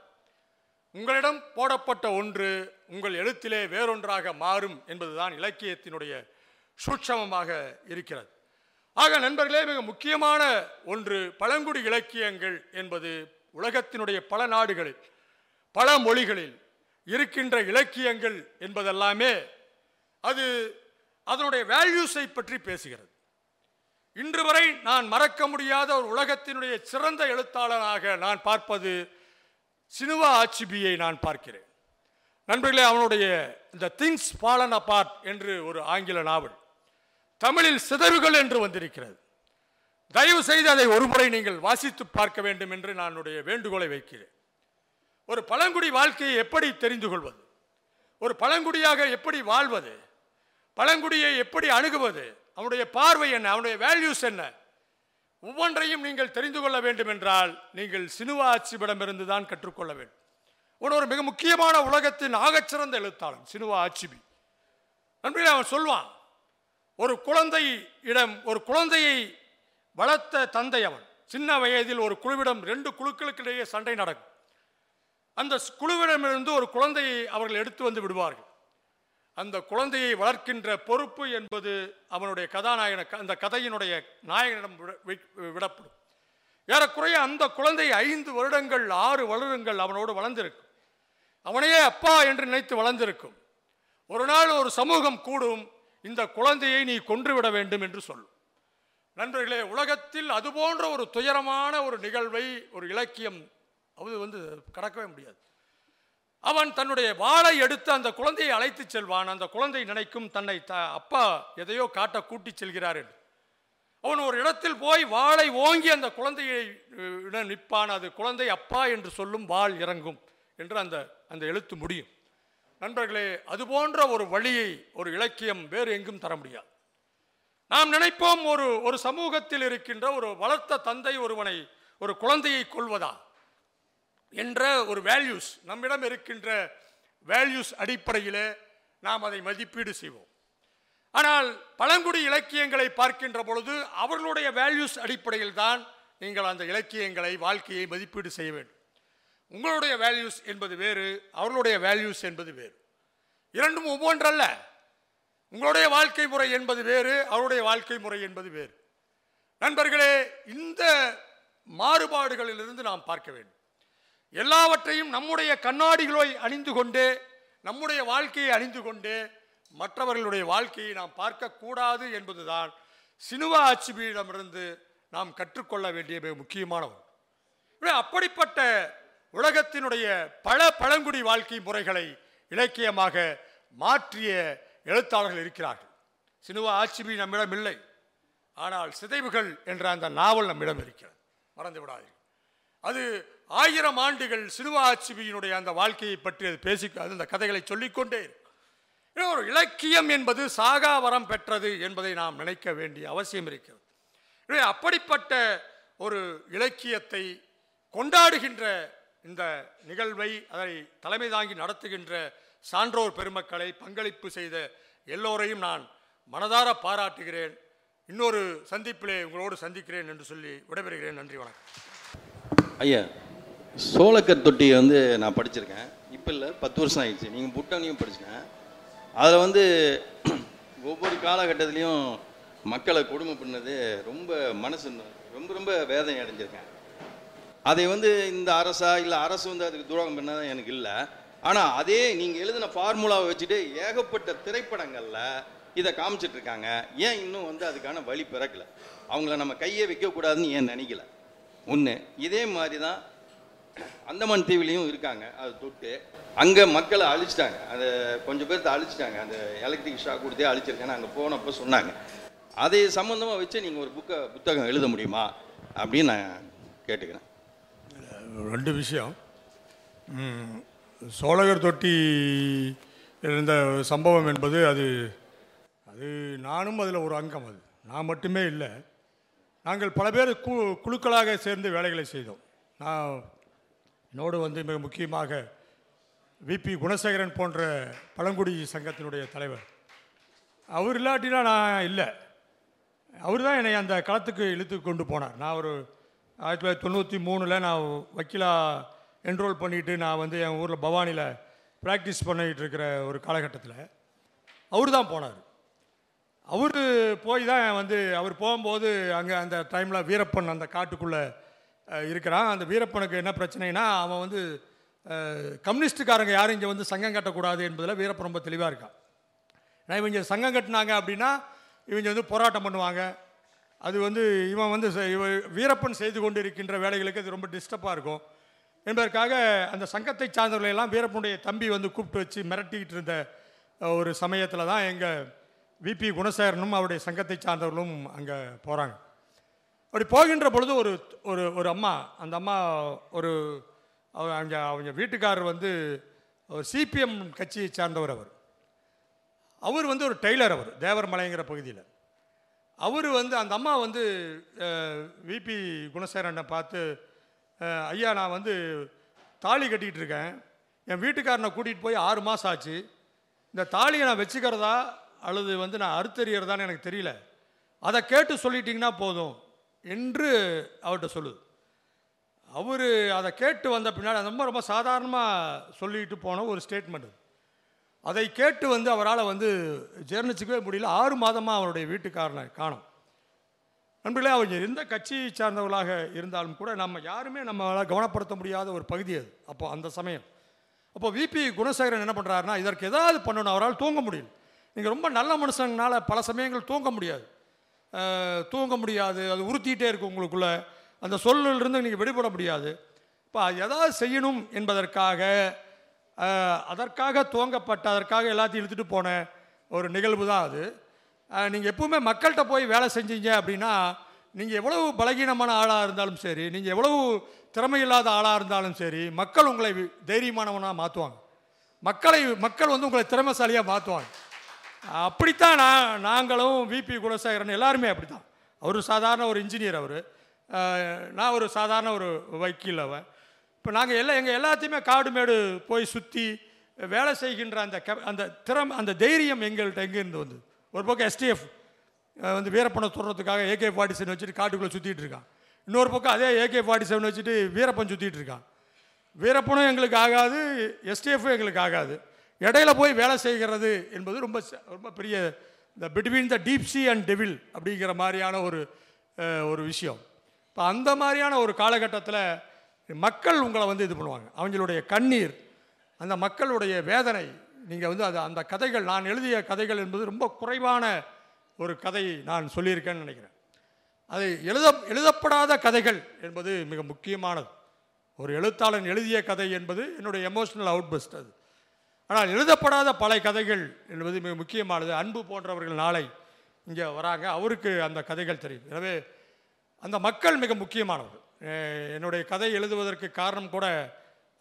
உங்களிடம் போடப்பட்ட ஒன்று உங்கள் எழுத்திலே வேறொன்றாக மாறும் என்பதுதான் இலக்கியத்தினுடைய சூட்சமமாக இருக்கிறது. ஆக நண்பர்களே மிக முக்கியமான ஒன்று பழங்குடி இலக்கியங்கள் என்பது உலகத்தினுடைய பல நாடுகளில் பல மொழிகளில் இருக்கின்ற இலக்கியங்கள் என்பதெல்லாமே அது அதனுடைய வேல்யூஸை பற்றி பேசுகிறது. இன்று வரை நான் மறக்க முடியாத ஒரு உலகத்தினுடைய சிறந்த எழுத்தாளனாக நான் பார்ப்பது சினுவா ஆச்சிபியை நான் பார்க்கிறேன். நண்பர்களே அவனுடைய இந்த திங்ஸ் ஃபாலன் அபார்ட் என்று ஒரு ஆங்கில நாவல் தமிழில் சிதறுகள் என்று வந்திருக்கிறது. தயவு செய்து அதை ஒருமுறை நீங்கள் வாசித்து பார்க்க வேண்டும் என்று நான் என்னுடைய வேண்டுகோளை வைக்கிறேன். ஒரு பழங்குடி வாழ்க்கையை எப்படி தெரிந்து கொள்வது? ஒரு பழங்குடியாக எப்படி வாழ்வது? பழங்குடியை எப்படி அணுகுவது? அவனுடைய பார்வை என்ன? அவனுடைய வேல்யூஸ் என்ன? ஒவ்வொன்றையும் நீங்கள் தெரிந்து கொள்ள வேண்டும் என்றால் நீங்கள் சினுவா ஆட்சிபிடமிருந்து தான் கற்றுக்கொள்ள வேண்டும். அவன் ஒரு மிக முக்கியமான உலகத்தின் ஆகச்சிறந்த எழுத்தாளன் சினுவா ஆட்சிபி. நண்பர்களே அவன் சொல்வான் ஒரு குழந்தை இடம் ஒரு குழந்தையை வளர்த்த தந்தை அவன். சின்ன வயதில் ஒரு குழுவிடம் ரெண்டு குழுக்களுக்கிடையே சண்டை நடக்கும். அந்த குழுவிடமிருந்து ஒரு குழந்தையை அவர்கள் எடுத்து வந்து விடுவார்கள். அந்த குழந்தையை வளர்க்கின்ற பொறுப்பு என்பது அவனுடைய கதாநாயகன அந்த கதையினுடைய நாயகனிடம் விட- வி- விடப்படும். ஏறக்குறைய அந்த குழந்தை ஐந்து வருடங்கள் ஆறு வருடங்கள் அவனோடு வளர்ந்திருக்கும். அவனையே அப்பா என்று நினைத்து வளர்ந்திருக்கும். ஒரு நாள் ஒரு சமூகம் கூடும் இந்த குழந்தையை நீ கொன்றுவிட வேண்டும் என்று சொல்லும். நண்பர்களே உலகத்தில் அதுபோன்ற ஒரு துயரமான ஒரு நிகழ்வை ஒரு இலக்கியம் அது வந்து கடக்கவே முடியாது. அவன் தன்னுடைய வாளை எடுத்து அந்த குழந்தையை அழைத்து செல்வான். அந்த குழந்தை நினைக்கும் தன்னை த அப்பா எதையோ காட்ட கூட்டிச் செல்கிறார் என்று. அவன் ஒரு இடத்தில் போய் வாளை ஓங்கி அந்த குழந்தையை நிற்பான். அது குழந்தை அப்பா என்று சொல்லும் வாள் இறங்கும் என்று அந்த அந்த எழுத்து முடியும். நண்பர்களே அதுபோன்ற ஒரு வழியை ஒரு இலக்கியம் வேறு எங்கும் தர முடியாது. நாம் நினைப்போம் ஒரு ஒரு சமூகத்தில் இருக்கின்ற ஒரு வளர்த்த தந்தை ஒருவனை ஒரு குழந்தையை கொள்வதா என்ற ஒரு வேல்யூஸ் நம்மிடம் இருக்கின்ற வேல்யூஸ் அடிப்படையில் நாம் அதை மதிப்பீடு செய்வோம். ஆனால் பழங்குடி இலக்கியங்களை பார்க்கின்ற பொழுது அவர்களுடைய வேல்யூஸ் அடிப்படையில் தான் நீங்கள் அந்த இலக்கியங்களை வாழ்க்கையை மதிப்பீடு செய்ய வேண்டும். உங்களுடைய வேல்யூஸ் என்பது வேறு அவர்களுடைய வேல்யூஸ் என்பது வேறு. இரண்டும் ஒவ்வொன்றல்ல. உங்களுடைய வாழ்க்கை முறை என்பது வேறு அவருடைய வாழ்க்கை முறை என்பது வேறு. நண்பர்களே இந்த மாறுபாடுகளிலிருந்து நாம் பார்க்க வேண்டும். எல்லாவற்றையும் நம்முடைய கண்ணாடிகளை அணிந்து கொண்டே நம்முடைய வாழ்க்கையை அணிந்து கொண்டு மற்றவர்களுடைய வாழ்க்கையை நாம் பார்க்கக்கூடாது என்பதுதான் சினுவா ஆட்சிபியிடமிருந்து நாம் கற்றுக்கொள்ள வேண்டிய மிக முக்கியமான ஒன்று அப்படிப்பட்ட உலகத்தினுடைய பல பழங்குடி வாழ்க்கை முறைகளை இலக்கியமாக மாற்றிய எழுத்தாளர்கள் இருக்கிறார்கள். சினுவா ஆட்சிபி நம்மிடம் இல்லை. ஆனால் சிதைவுகள் என்ற அந்த நாவல் நம்மிடம் இருக்கிறது. மறந்து விடாதீர்கள். அது ஆயிரம் ஆண்டுகள் சிறுவாச்சிபியினுடைய அந்த வாழ்க்கையை பற்றி அது பேசி அது அந்த கதைகளை சொல்லிக்கொண்டே ஒரு இலக்கியம் என்பது சாகா வரம் பெற்றது என்பதை நாம் நினைக்க வேண்டிய அவசியம் இருக்கிறது. எனவே அப்படிப்பட்ட ஒரு இலக்கியத்தை கொண்டாடுகின்ற இந்த நிகழ்வை அதை தலைமை தாங்கி நடத்துகின்ற சான்றோர் பெருமக்களை பங்களிப்பு செய்த எல்லோரையும் நான் மனதார பாராட்டுகிறேன். இன்னொரு சந்திப்பிலே உங்களோடு சந்திக்கிறேன் என்று சொல்லி விடைபெறுகிறேன். நன்றி வணக்கம்.
ஐயா சோளக்கர் தொட்டியை வந்து நான் படிச்சிருக்கேன். இப்போ இல்லை பத்து வருஷம் ஆயிடுச்சு. நீங்கள் புட்டனையும் படிச்சிட்டேன் அதில் வந்து ஒவ்வொரு காலகட்டத்துலேயும் மக்களை கொடுமை பண்ணது ரொம்ப மனசு ரொம்ப ரொம்ப வேதனை அடைஞ்சிருக்கேன். அதை வந்து இந்த அரசா இல்லை அரசு வந்து அதுக்கு துரோகம் பண்ணதான் எனக்கு இல்லை. ஆனால் அதே நீங்கள் எழுதின ஃபார்முலாவை வச்சுட்டு ஏகப்பட்ட திரைப்படங்களில் இதை காமிச்சிட்டு இருக்காங்க. ஏன் இன்னும் வந்து அதுக்கான வழி பிறக்கல? அவங்கள நம்ம கையே வைக்கக்கூடாதுன்னு ஏன் நினைக்கல? ஒன்று இதே மாதிரி தான் அந்தமான் தீவிலையும் இருக்காங்க அது தொட்டு. அங்கே மக்களை அழிச்சிட்டாங்க. அதை கொஞ்சம் பேர்த்த அழிச்சிட்டாங்க. அந்த எலக்ட்ரிக் ஷாக் கொடுத்தே அழிச்சிருக்கேன்னு அங்கே போனப்போ சொன்னாங்க. அதை சம்மந்தமாக வச்சு நீங்கள் ஒரு புக்கை புத்தகம் எழுத முடியுமா? அப்படின்னு நான் கேட்டுக்கிறேன்.
ரெண்டு விஷயம். சோழகர் தொட்டி இருந்த சம்பவம் என்பது அது அது நானும் அதில் ஒரு அங்கம் அது. நான் மட்டுமே இல்லை. நாங்கள் பல பேர் கு குழுக்களாக சேர்ந்து வேலைகளை செய்தோம். நான் என்னோடு வந்து மிக முக்கியமாக விபி குணசேகரன் போன்ற பழங்குடி சங்கத்தினுடைய தலைவர். அவர் இல்லாட்டினா நான் இல்லை. அவர் தான் என்னை அந்த களத்துக்கு இழுத்து கொண்டு போனார். நான் ஒரு ஆயிரத்தி தொள்ளாயிரத்தி தொண்ணூற்றி மூணில் நான் வக்கீலாக என்ரோல் பண்ணிவிட்டு நான் வந்து என் ஊரில் பவானியில் ப்ராக்டிஸ் பண்ணிகிட்டு இருக்கிற ஒரு காலகட்டத்தில் அவர் தான் போனார். அவர் போய் தான் வந்து அவர் போகும்போது அங்கே அந்த டைமில் வீரப்பன் அந்த காட்டுக்குள்ளே இருக்கிறான். அந்த வீரப்பனுக்கு என்ன பிரச்சனைனா அவன் வந்து கம்யூனிஸ்டுக்காரங்க யாரும் இங்கே வந்து சங்கம் கட்டக்கூடாது என்பதில் வீரப்பன் ரொம்ப தெளிவாக இருக்கான். ஏன்னா இவங்க சங்கம் கட்டினாங்க அப்படின்னா இவங்க வந்து போராட்டம் பண்ணுவாங்க. அது வந்து இவன் வந்து வீரப்பன் செய்து கொண்டு இருக்கின்ற வேலைகளுக்கு அது ரொம்ப டிஸ்டர்பாக இருக்கும். என்பதற்காக அந்த சங்கத்தை சார்ந்தவர்களை எல்லாம் வீரப்பனுடைய தம்பி வந்து கூப்பிட்டு வச்சு மிரட்டிக்கிட்டு இருந்த ஒரு சமயத்தில் தான் எங்கள் விபி குணசேகரனும் அவருடைய சங்கத்தை சார்ந்தவர்களும் அங்கே போகிறாங்க அப்படி போகின்ற பொழுது ஒரு ஒரு ஒரு அம்மா அந்த அம்மா ஒரு அவங்க அவங்க வீட்டுக்காரர் வந்து ஒரு சிபிஎம் கட்சியை சார்ந்தவர் அவர். அவர் வந்து ஒரு டெய்லர் அவர் தேவர்மலைங்கிற பகுதியில். அவர் வந்து அந்த அம்மா வந்து விபி குணசேகரனை பார்த்து ஐயா நான் வந்து தாலி கட்டிக்கிட்டு இருக்கேன். என் வீட்டுக்காரனை கூட்டிகிட்டு போய் ஆறு மாதம் ஆச்சு. இந்த தாலியை நான் வச்சுக்கிறதா? அல்லது வந்து நான் அறுத்தறியறதான்னு எனக்கு தெரியல. அதை கேட்டு சொல்லிட்டிங்கன்னா போதும். என்று அவர்கிட்ட சொல்லுது அவர் அதை கேட்டு வந்த பின்னாடி அந்த ரொம்ப ரொம்ப சாதாரணமாக சொல்லிட்டு போன ஒரு ஸ்டேட்மெண்ட் அதை. கேட்டு வந்து அவரால் வந்து ஜீர்ணிச்சிக்கவே முடியல. ஆறு மாதமாக அவருடைய வீட்டுக்காரனை காணும். நண்பர்களே அவங்க எந்த கட்சியை சார்ந்தவர்களாக இருந்தாலும் கூட நம்ம யாருமே நம்மளால் கவனப்படுத்த முடியாத ஒரு பகுதி அது. அப்போ அந்த சமயம். அப்போ விபி குணசேகரன் என்ன பண்ணுறாருன்னா இதற்கு ஏதாவது பண்ணணும் அவரால் தூங்க முடியும் நீங்கள் ரொம்ப நல்ல மனுஷங்கனால பல சமயங்கள் தூங்க முடியாது. தூங்க முடியாது. அது உறுத்திட்டே இருக்கும் உங்களுக்குள்ள. அந்த சொல்லிலிருந்து நீங்கள் விடுபட முடியாது. இப்போ எதாவது செய்யணும் என்பதற்காக அதற்காக துவங்கப்பட்ட அதற்காக எல்லாத்தையும் இழுத்துட்டு போன ஒரு நிகழ்வு தான் அது. நீங்கள் எப்பவுமே மக்கள்கிட்ட போய் வேலை செஞ்சீங்க அப்படின்னா நீங்கள் எவ்வளவு பலகீனமான ஆளாக இருந்தாலும் சரி நீங்கள் எவ்வளவு திறமை இல்லாத ஆளாக இருந்தாலும் சரி மக்கள் உங்களை தைரியமானவனாக மாற்றுவாங்க மக்களை மக்கள் வந்து உங்களை திறமைசாலியாக மாற்றுவாங்க அப்படித்தான் நான் நாங்களும் விபி குலசேகரன் எல்லாருமே அப்படித்தான். அவர் சாதாரண ஒரு இன்ஜினியர் அவர். நான் ஒரு சாதாரண ஒரு வக்கீல் அவன். இப்போ நாங்கள் எல்லாம் எங்கள் எல்லாத்தையுமே காடு மேடு போய் சுற்றி வேலை செய்கின்ற அந்த கெ- அந்த திறம் அந்த தைரியம் எங்கள்கிட்ட எங்கேருந்து வந்து ஒரு பக்கம் எஸ்டிஎஃப் வந்து வீரப்பனை தொடர்றதுக்காக ஏகே ஃபார்ட்டி செவன் வச்சுட்டு காட்டுக்குள்ளே சுற்றிட்டு இருக்கான். இன்னொரு பக்கம் அதே ஏகே ஃபார்ட்டி செவன் வச்சுட்டு வீரப்பன் சுற்றிட்டு இருக்கான். வீரப்பனும் எங்களுக்கு ஆகாது எஸ்டிஎஃப்பும் எங்களுக்கு ஆகாது. இடையில போய் வேலை செய்கிறது என்பது ரொம்ப ச- ரொம்ப பெரிய இந்த between the deep sea and devil அப்படிங்கிற மாதிரியான ஒரு ஒரு விஷயம். இப்போ அந்த மாதிரியான ஒரு காலகட்டத்தில் மக்கள் உங்களை வந்து இது பண்ணுவாங்க. அவங்களுடைய கண்ணீர் அந்த மக்களுடைய வேதனை நீங்கள் வந்து அது அந்த கதைகள் நான் எழுதிய கதைகள் என்பது ரொம்ப குறைவான ஒரு கதை நான் சொல்லியிருக்கேன்னு நினைக்கிறேன். அது எழுத எழுதப்படாத கதைகள் என்பது மிக முக்கியமானது. ஒரு எழுத்தாளன் எழுதிய கதை என்பது என்னுடைய எமோஷனல் அவுட்பஸ்ட் அது. ஆனால் எழுதப்படாத பல கதைகள் என்பது மிக முக்கியமானது. அன்பு போன்றவர்கள் நாளை இங்கே வராங்க. அவருக்கு அந்த கதைகள் தெரியும். எனவே அந்த மக்கள் மிக முக்கியமானவர்கள். என்னுடைய கதை எழுதுவதற்கு காரணம் கூட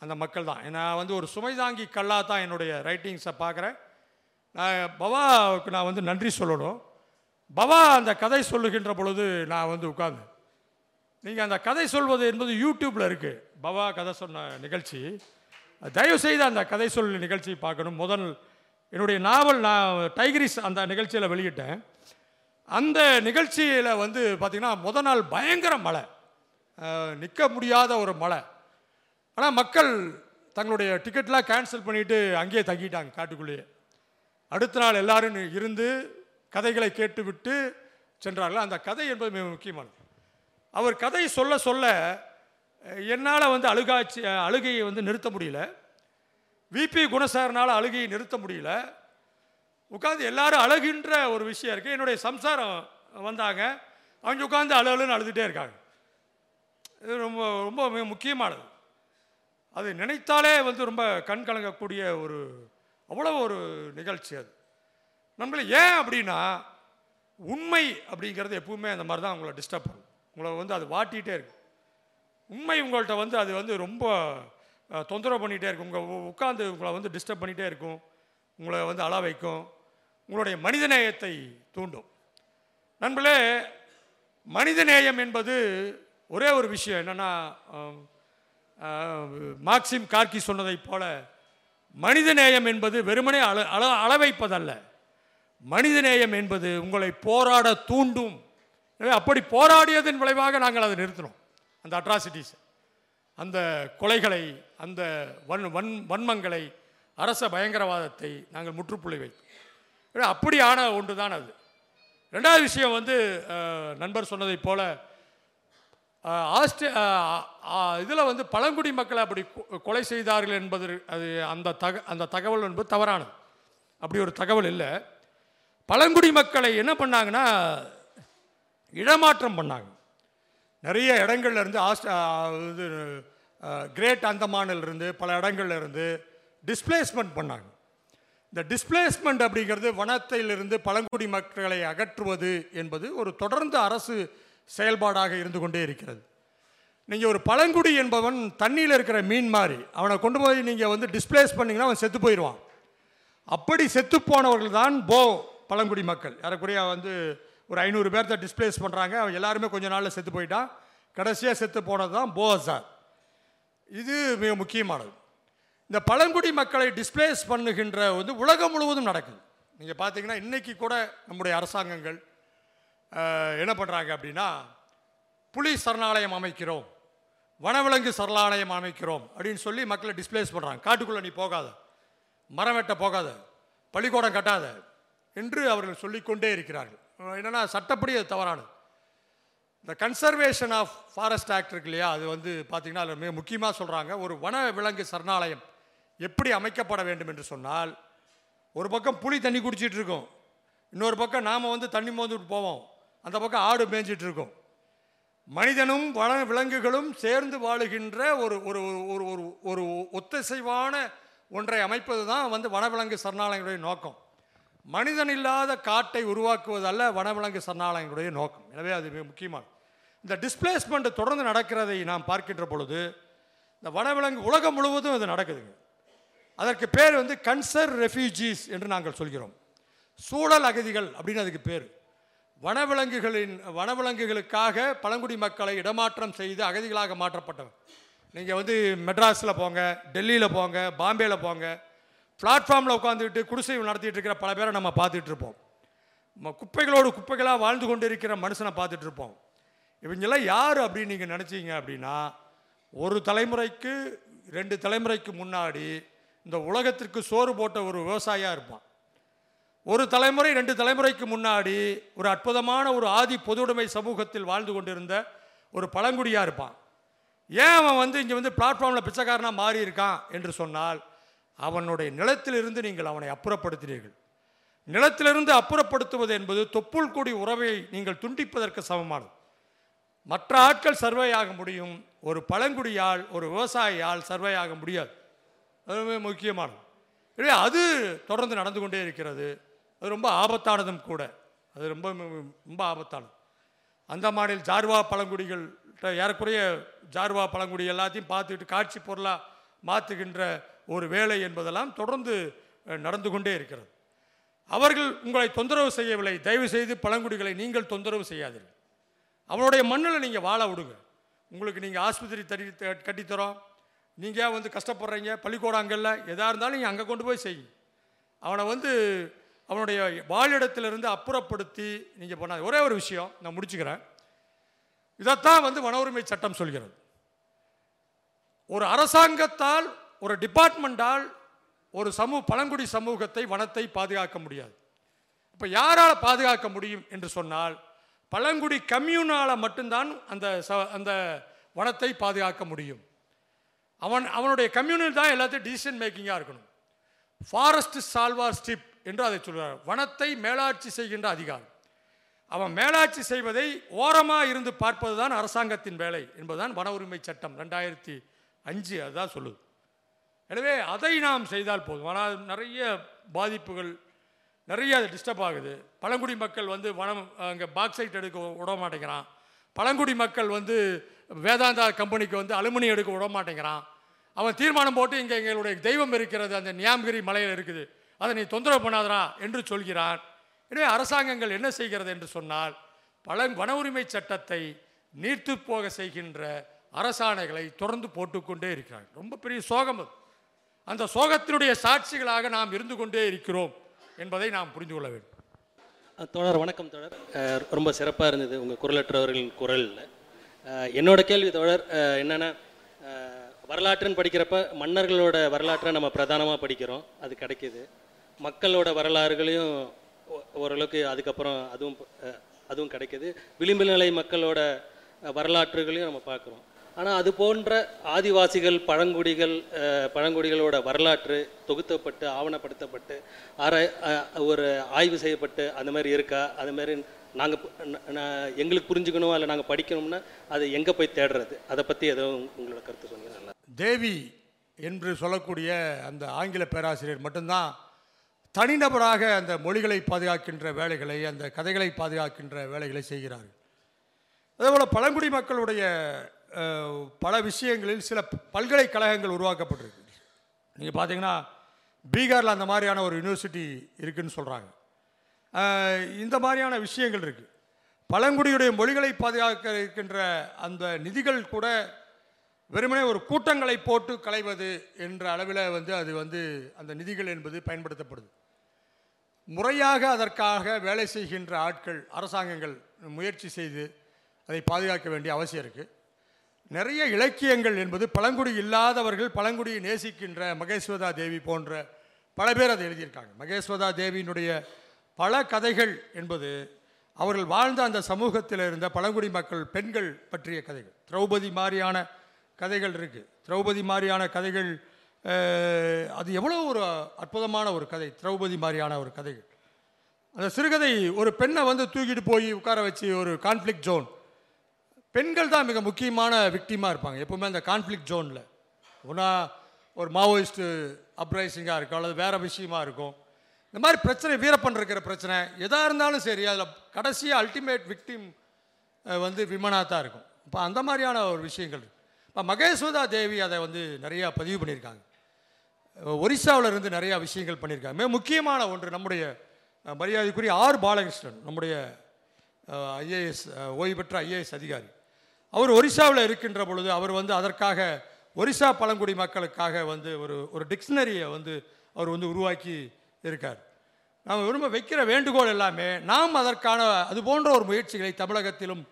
அந்த மக்கள் தான். நான் வந்து ஒரு சுமைதாங்கி கல்லாக தான் என்னுடைய ரைட்டிங்ஸை பார்க்குறேன். நான் பவாவுக்கு நான் வந்து நன்றி சொல்லணும். பவா அந்த கதை சொல்லுகின்ற பொழுது நான் வந்து உட்காந்து நீங்கள் அந்த கதை சொல்வது என்பது யூடியூப்பில் இருக்குது பவா கதை சொன்ன நிகழ்ச்சி. தயவு செய்து அந்த கதை சொல் நிகழ்ச்சி பார்க்கணும். முதல் என்னுடைய நாவல் நான் டைகிரிஸ் அந்த நிகழ்ச்சியில் வெளியிட்டேன். அந்த நிகழ்ச்சியில் வந்து பார்த்திங்கன்னா முத நாள் பயங்கர மழை. நிற்க முடியாத ஒரு மழை. ஆனால் மக்கள் தங்களுடைய டிக்கெட்லாம் கேன்சல் பண்ணிவிட்டு அங்கேயே தங்கிட்டாங்க காட்டுக்குள்ளேயே. அடுத்த நாள் எல்லாரும் இருந்து கதைகளை கேட்டுவிட்டு சென்றார்கள். அந்த கதை என்பது மிக முக்கியமானது. அவர் கதை சொல்ல சொல்ல என்னால் வந்து அழுகாட்சி அழுகையை வந்து நிறுத்த முடியல. விபி குணசாரனால் அழுகையை நிறுத்த முடியல. உட்காந்து எல்லாரும் அழுகின்ற ஒரு விஷயம் இருக்குது என்னுடைய சம்சாரம் வந்தாங்க. அவங்க உட்காந்து அழு அழுன்னு அழுதுகிட்டே இருக்காங்க. இது ரொம்ப ரொம்ப மிக முக்கியமானது. அது நினைத்தாலே வந்து ரொம்ப கண் கலங்கக்கூடிய ஒரு அவ்வளோ ஒரு நிகழ்ச்சி அது. நம்மள ஏன் அப்படின்னா உண்மை அப்படிங்கிறது எப்பவுமே அந்த மாதிரி தான் உங்களை டிஸ்டர்ப் பண்ணும். உங்களை வந்து அது வாட்டிகிட்டே இருக்கு உண்மை உங்கள்கிட்ட வந்து அது வந்து ரொம்ப தொந்தரவு பண்ணிகிட்டே இருக்கும். உங்கள் உட்காந்து உங்களை வந்து டிஸ்டர்ப் பண்ணிகிட்டே இருக்கும். உங்களை வந்து அள வைக்கும். உங்களுடைய மனிதநேயத்தை தூண்டும். நண்பர்களே மனிதநேயம் என்பது ஒரே ஒரு விஷயம் என்னென்னா மார்க்சிம் கார்கி சொன்னதைப் போல மனிதநேயம் என்பது வெறுமனே அள அள அளவைப்பதல்ல மனிதநேயம் என்பது உங்களை போராட தூண்டும். எனவே அப்படி போராடியதன் விளைவாக நாங்கள் அதை நிறுத்தினோம். அந்த அட்ராசிட்டிஸ் அந்த கொலைகளை அந்த வன் வன் வன்மங்களை அரச பயங்கரவாதத்தை நாங்கள் முற்றுப்புள்ளி வைத்தோம். அப்படியான ஒன்று தான் அது. ரெண்டாவது விஷயம் வந்து நண்பர் சொன்னதைப் போல் ஆஸ்திரே இதில் வந்து பழங்குடி மக்களை அப்படி கொ- கொலை செய்தார்கள் என்பது அது அந்த தக அந்த தகவல் என்பது தவறானது. அப்படி ஒரு தகவல் இல்லை. பழங்குடி மக்களை என்ன பண்ணாங்கன்னா இடமாற்றம் பண்ணாங்க. நிறைய இடங்கள்ல இருந்து ஆஸ்ட் இது கிரேட் அந்தமானில் இருந்து பல இடங்கள்ல இருந்து டிஸ்பிளேஸ்மெண்ட் பண்ணாங்க. இந்த டிஸ்பிளேஸ்மெண்ட் அப்படிங்கிறது வனத்திலிருந்து பழங்குடி மக்களை அகற்றுவது என்பது ஒரு தொடர்ந்து அரசு செயல்பாடாக இருந்து கொண்டே இருக்கிறது. நீங்கள் ஒரு பழங்குடி என்பவன் தண்ணியில் இருக்கிற மீன் மாதிரி அவனை கொண்டு போய் நீங்கள் வந்து டிஸ்பிளேஸ் பண்ணீங்கன்னா அவன் செத்து போயிடுவான். அப்படி செத்து போனவர்கள் தான் போ பழங்குடி மக்கள். ஏறக்குறைய வந்து ஒரு ஐநூறு பேர்த்த டிஸ்பிளேஸ் பண்ணுறாங்க அவன் எல்லாருமே கொஞ்ச நாளில் செத்து போயிட்டான். கடைசியாக செத்து போனது தான் போசார் இது மிக முக்கியமானது. இந்த பழங்குடி மக்களை டிஸ்பிளேஸ் பண்ணுகின்ற வந்து உலகம் முழுவதும் நடக்குது. நீங்கள் பார்த்தீங்கன்னா இன்றைக்கி கூட நம்முடைய அரசாங்கங்கள் என்ன பண்ணுறாங்க அப்படின்னா புலி சரணாலயம் அமைக்கிறோம். வனவிலங்கு சரணாலயம் அமைக்கிறோம் அப்படின்னு சொல்லி மக்களை டிஸ்பிளேஸ் பண்ணுறாங்க காட்டுக்குள்ளே நீ போகாத. மரம் வெட்ட போகாத. பள்ளிக்கூடம் கட்டாத. என்று அவர்கள் சொல்லிக்கொண்டே இருக்கிறார்கள். என்னன்னா சட்டப்படி அது தவறானது. இந்த கன்சர்வேஷன் ஆஃப் ஃபாரஸ்ட் ஆக்ட் இருக்கு இல்லையா அது வந்து பார்த்தீங்கன்னா அதில் மிக முக்கியமாக சொல்கிறாங்க ஒரு வன விலங்கு சரணாலயம் எப்படி அமைக்கப்பட வேண்டும் என்று சொன்னால் ஒரு பக்கம் புளி தண்ணி குடிச்சிட்டு இருக்கும் இன்னொரு பக்கம் நாம் வந்து தண்ணி மோந்துட்டு போவோம் அந்த பக்கம் ஆடு மேய்ஞ்சிட்டு இருக்கும். மனிதனும் வன விலங்குகளும் சேர்ந்து வாழுகின்ற ஒரு ஒரு ஒரு- ஒரு ஒரு ஒன்றை அமைப்பது தான் வந்து வனவிலங்கு சரணாலயங்களுடைய நோக்கம். மனிதன் இல்லாத காட்டை உருவாக்குவதல்ல வனவிலங்கு சரணாலயங்களுடைய நோக்கம். எனவே அது மிக முக்கியமான. இந்த டிஸ்பிளேஸ்மெண்ட் தொடர்ந்து நடக்கிறதை நாம் பார்க்கின்ற பொழுது இந்த வனவிலங்கு உலகம் முழுவதும் இது நடக்குதுங்க. அதற்கு பேர் வந்து கன்சர் ரெஃப்யூஜிஸ் என்று நாங்கள் சொல்கிறோம். சூழல் அகதிகள் அப்படின்னு அதுக்கு பேர். வனவிலங்குகளின் வனவிலங்குகளுக்காக பழங்குடி மக்களை இடமாற்றம் செய்து அகதிகளாக மாற்றப்பட்டவர். நீங்கள் வந்து மெட்ராஸில் போங்க டெல்லியில் போங்க பாம்பேயில் போங்க பிளாட்ஃபார்மில் உட்காந்துக்கிட்டு குடிசை நடத்திட்டு இருக்கிற பல பேரை நம்ம பார்த்துட்டு இருப்போம் குப்பைகளோடு குப்பைகளாக வாழ்ந்து கொண்டு இருக்கிற மனுஷனை பார்த்துட்டு இருப்போம் இவங்கெல்லாம் யார் அப்படின்னு நீங்கள் நினச்சிங்க அப்படின்னா ஒரு தலைமுறைக்கு ரெண்டு தலைமுறைக்கு முன்னாடி இந்த உலகத்திற்கு சோறு போட்ட ஒரு விவசாயியாக இருப்பான். ஒரு தலைமுறை ரெண்டு தலைமுறைக்கு முன்னாடி ஒரு அற்புதமான ஒரு ஆதி பொதுவுடைமை சமூகத்தில் வாழ்ந்து கொண்டிருந்த ஒரு பழங்குடியாக இருப்பான். ஏன் அவன் வந்து இங்கே வந்து பிளாட்ஃபார்மில் பிச்சைக்காரனாக மாறி இருக்கான் என்று சொன்னால் அவனுடைய நிலத்திலிருந்து நீங்கள் அவனை அப்புறப்படுத்தினீர்கள். நிலத்திலிருந்து அப்புறப்படுத்துவது என்பது தொப்புள் கூடி உறவை நீங்கள் துண்டிப்பதற்கு சமமானது. மற்ற ஆட்கள் சர்வே ஆக முடியும். ஒரு பழங்குடியால் ஒரு விவசாயியால் சர்வே ஆக முடியாது. அது முக்கியமானது. எனவே அது தொடர்ந்து நடந்து கொண்டே இருக்கிறது. அது ரொம்ப ஆபத்தானதும் கூட. அது ரொம்ப ரொம்ப ஆபத்தானது. அந்த மாநில ஜார்வா பழங்குடிகள் ஏறக்குறைய ஜார்வா பழங்குடி எல்லாத்தையும் பார்த்துக்கிட்டு காட்சி பொருளாக மாற்றுகின்ற ஒரு வேலை என்பதெல்லாம் தொடர்ந்து நடந்து கொண்டே இருக்கிறது. அவர்கள் உங்களை தொந்தரவு செய்யவில்லை. தயவு செய்து பழங்குடிகளை நீங்கள் தொந்தரவு செய்யாதீர்கள். அவனுடைய மண்ணில் நீங்கள் வாழ விடுங்க. உங்களுக்கு நீங்கள் ஆஸ்பத்திரி தடி கட்டித்தரோம். நீங்கள் ஏன் வந்து கஷ்டப்படுறீங்க? பள்ளிக்கூடம் அங்கல்ல எதாக இருந்தாலும் நீங்கள் அங்கே கொண்டு போய் செய்யும் அவனை வந்து அவனுடைய வாழிடத்திலிருந்து அப்புறப்படுத்தி நீங்கள் பண்ணாது ஒரே ஒரு விஷயம் நான் முடிச்சுக்கிறேன். இதைத்தான் வந்து வன உரிமை சட்டம் சொல்கிறது. ஒரு அரசாங்கத்தால் ஒரு டிபார்ட்மெண்ட்டால் ஒரு சமூக பழங்குடி சமூகத்தை வனத்தை பாதுகாக்க முடியாது. இப்போ யாரால் பாதுகாக்க முடியும் என்று சொன்னால் பழங்குடி கம்யூனால் மட்டும்தான் அந்த ச அந்த வனத்தை பாதுகாக்க முடியும். அவன் அவனுடைய கம்யூனல் தான் எல்லாத்தையும் டிசிஷன் மேக்கிங்காக இருக்கணும். ஃபாரஸ்ட் சால்வார் ஸ்டிப் என்று அதை சொல்கிறார் வனத்தை மேலாட்சி செய்கின்ற அதிகாரம். அவன் மேலாட்சி செய்வதை ஓரமாக இருந்து பார்ப்பது தான் அரசாங்கத்தின் வேலை என்பதுதான் வன உரிமை சட்டம். ரெண்டாயிரத்தி அஞ்சு அதுதான் சொல்லுது. எனவே அதை நாம் செய்தால் போதும். ஆனால் நிறைய பாதிப்புகள் நிறைய அது டிஸ்டர்ப் ஆகுது. பழங்குடி மக்கள் வந்து வனம் அங்கே பாக்ஸைட் எடுக்க விட மாட்டேங்கிறான். பழங்குடி மக்கள் வந்து வேதாந்தா கம்பெனிக்கு வந்து அலுமினியம் எடுக்க விட மாட்டேங்கிறான். அவன் தீர்மானம் போட்டு இங்கே எங்களுடைய தெய்வம் இருக்கிறது அந்த நியாம்கிரி மலையில் இருக்குது. அதை நீ தொந்தரவு பண்ணாதரா என்று சொல்கிறான். எனவே அரசாங்கங்கள் என்ன செய்கிறது என்று சொன்னால் பழங் வன உரிமை சட்டத்தை நீர்த்து போக செய்கின்ற அரசாணைகளை தொடர்ந்து போட்டுக்கொண்டே இருக்கிறார்கள். ரொம்ப பெரிய சோகம் அது. அந்த சோகத்தினுடைய சாட்சிகளாக நாம் இருந்து கொண்டே இருக்கிறோம் என்பதை நாம் புரிந்து கொள்ள வேண்டும்.
தொடர் வணக்கம் தொடர் ரொம்ப சிறப்பாக இருந்தது உங்கள் குரலற்றவர்களின் குரலில். என்னோட கேள்வி தொடர் என்னென்னா வரலாற்றுன்னு படிக்கிறப்ப மன்னர்களோட வரலாற்றை நம்ம பிரதானமாக படிக்கிறோம். அது கிடைக்கிது. மக்களோட வரலாறுகளையும் ஓ- ஓரளவுக்கு அதுக்கப்புறம் அதுவும் அதுவும் கிடைக்கிது. விளிம்பு நிலை மக்களோட வரலாற்றுகளையும் நம்ம பார்க்குறோம். ஆனால் அது போன்ற ஆதிவாசிகள் பழங்குடிகள் பழங்குடிகளோட வரலாற்று தொகுத்தப்பட்டு ஆவணப்படுத்தப்பட்டு ஆராய் ஒரு ஆய்வு செய்யப்பட்டு அந்த மாதிரி இருக்கா? அது மாதிரி நாங்கள் எங்களுக்கு புரிஞ்சுக்கணும்? இல்லை நாங்கள் படிக்கணும்னா அது எங்கே போய் தேடுறது? அதை பற்றி எதுவும் உங்களோட கருத்து சொன்னீங்க நல்லா
தேவி என்று சொல்லக்கூடிய அந்த ஆங்கில பேராசிரியர் மட்டும்தான் தனிநபராக அந்த மொழிகளை பாதுகாக்கின்ற வேலைகளை அந்த கதைகளை பாதுகாக்கின்ற வேலைகளை செய்கிறார்கள். அதேபோல் பழங்குடி மக்களுடைய பல விஷயங்களில் சில பல்கலைக்கழகங்கள் உருவாக்கப்பட்டிருக்கு. நீங்கள் பார்த்தீங்கன்னா பீகாரில் அந்த மாதிரியான ஒரு யூனிவர்சிட்டி இருக்குதுன்னு சொல்கிறாங்க இந்த மாதிரியான விஷயங்கள் இருக்குது பழங்குடியுடைய மொழிகளை பாதுகாக்க இருக்கின்ற அந்த நிதிகள் கூட வெறுமனே ஒரு கூட்டங்களை போட்டு களைவது என்ற அளவில் வந்து அது வந்து அந்த நிதிகள் என்பது பயன்படுத்தப்படுது. முறையாக அதற்காக வேலை செய்கின்ற ஆட்கள் அரசாங்கங்கள் முயற்சி செய்து அதை பாதுகாக்க வேண்டிய அவசியம் இருக்குது நிறைய இலக்கியங்கள் என்பது பழங்குடி இல்லாதவர்கள் பழங்குடியை நேசிக்கின்ற மகேஸ்வதா தேவி போன்ற பல பேர் அதை எழுதியிருக்காங்க. மகேஸ்வதா தேவியினுடைய பல கதைகள் என்பது அவர்கள் வாழ்ந்த அந்த சமூகத்தில் இருந்த பழங்குடி மக்கள் பெண்கள் பற்றிய கதைகள். திரௌபதி மாதிரியான கதைகள் இருக்குது திரௌபதி மாதிரியான கதைகள் அது எவ்வளோ ஒரு அற்புதமான ஒரு கதை. திரௌபதி மாதிரியான ஒரு கதைகள். அந்த சிறுகதை ஒரு பெண்ணை வந்து தூக்கிட்டு போய் உட்கார வச்சு ஒரு கான்ஃப்ளிக் ஜோன் பெண்கள் தான் மிக முக்கியமான விக்டிமாக இருப்பாங்க. எப்பவுமே அந்த கான்ஃப்ளிக் ஜோனில் ஒன்றா ஒரு மாவோயிஸ்ட்டு அப்ரைசிங்காக இருக்கும் அல்லது வேறு விஷயமா இருக்கும். இந்த மாதிரி பிரச்சனை வீரப்பன் இருக்கிற பிரச்சனை எதாக இருந்தாலும் சரி அதில் கடைசியாக அல்டிமேட் விக்டிம் வந்து விமனாக தான் இருக்கும். இப்போ அந்த மாதிரியான ஒரு விஷயங்கள் இப்போ மகேஸ்வதா தேவி அதை வந்து நிறையா பதிவு பண்ணியிருக்காங்க. ஒரிசாவில் இருந்து நிறையா விஷயங்கள் பண்ணியிருக்காங்க. மிக முக்கியமான ஒன்று நம்முடைய மரியாதைக்குரிய ஆர் பாலகிருஷ்ணன் நம்முடைய ஐஏஎஸ் ஓய்வு பெற்ற ஐஏஎஸ் அதிகாரி. அவர் ஒரிசாவில் இருக்கின்ற பொழுது அவர் வந்து அதற்காக ஒரிசா பழங்குடி மக்களுக்காக வந்து ஒரு ஒரு டிக்ஷனரியை வந்து அவர் வந்து உருவாக்கி இருக்கார். நாம் விரும்ப வைக்கிற வேண்டுகோள் எல்லாமே நாம் அதற்கான அது போன்ற ஒரு முயற்சிகளை தமிழகத்திலும்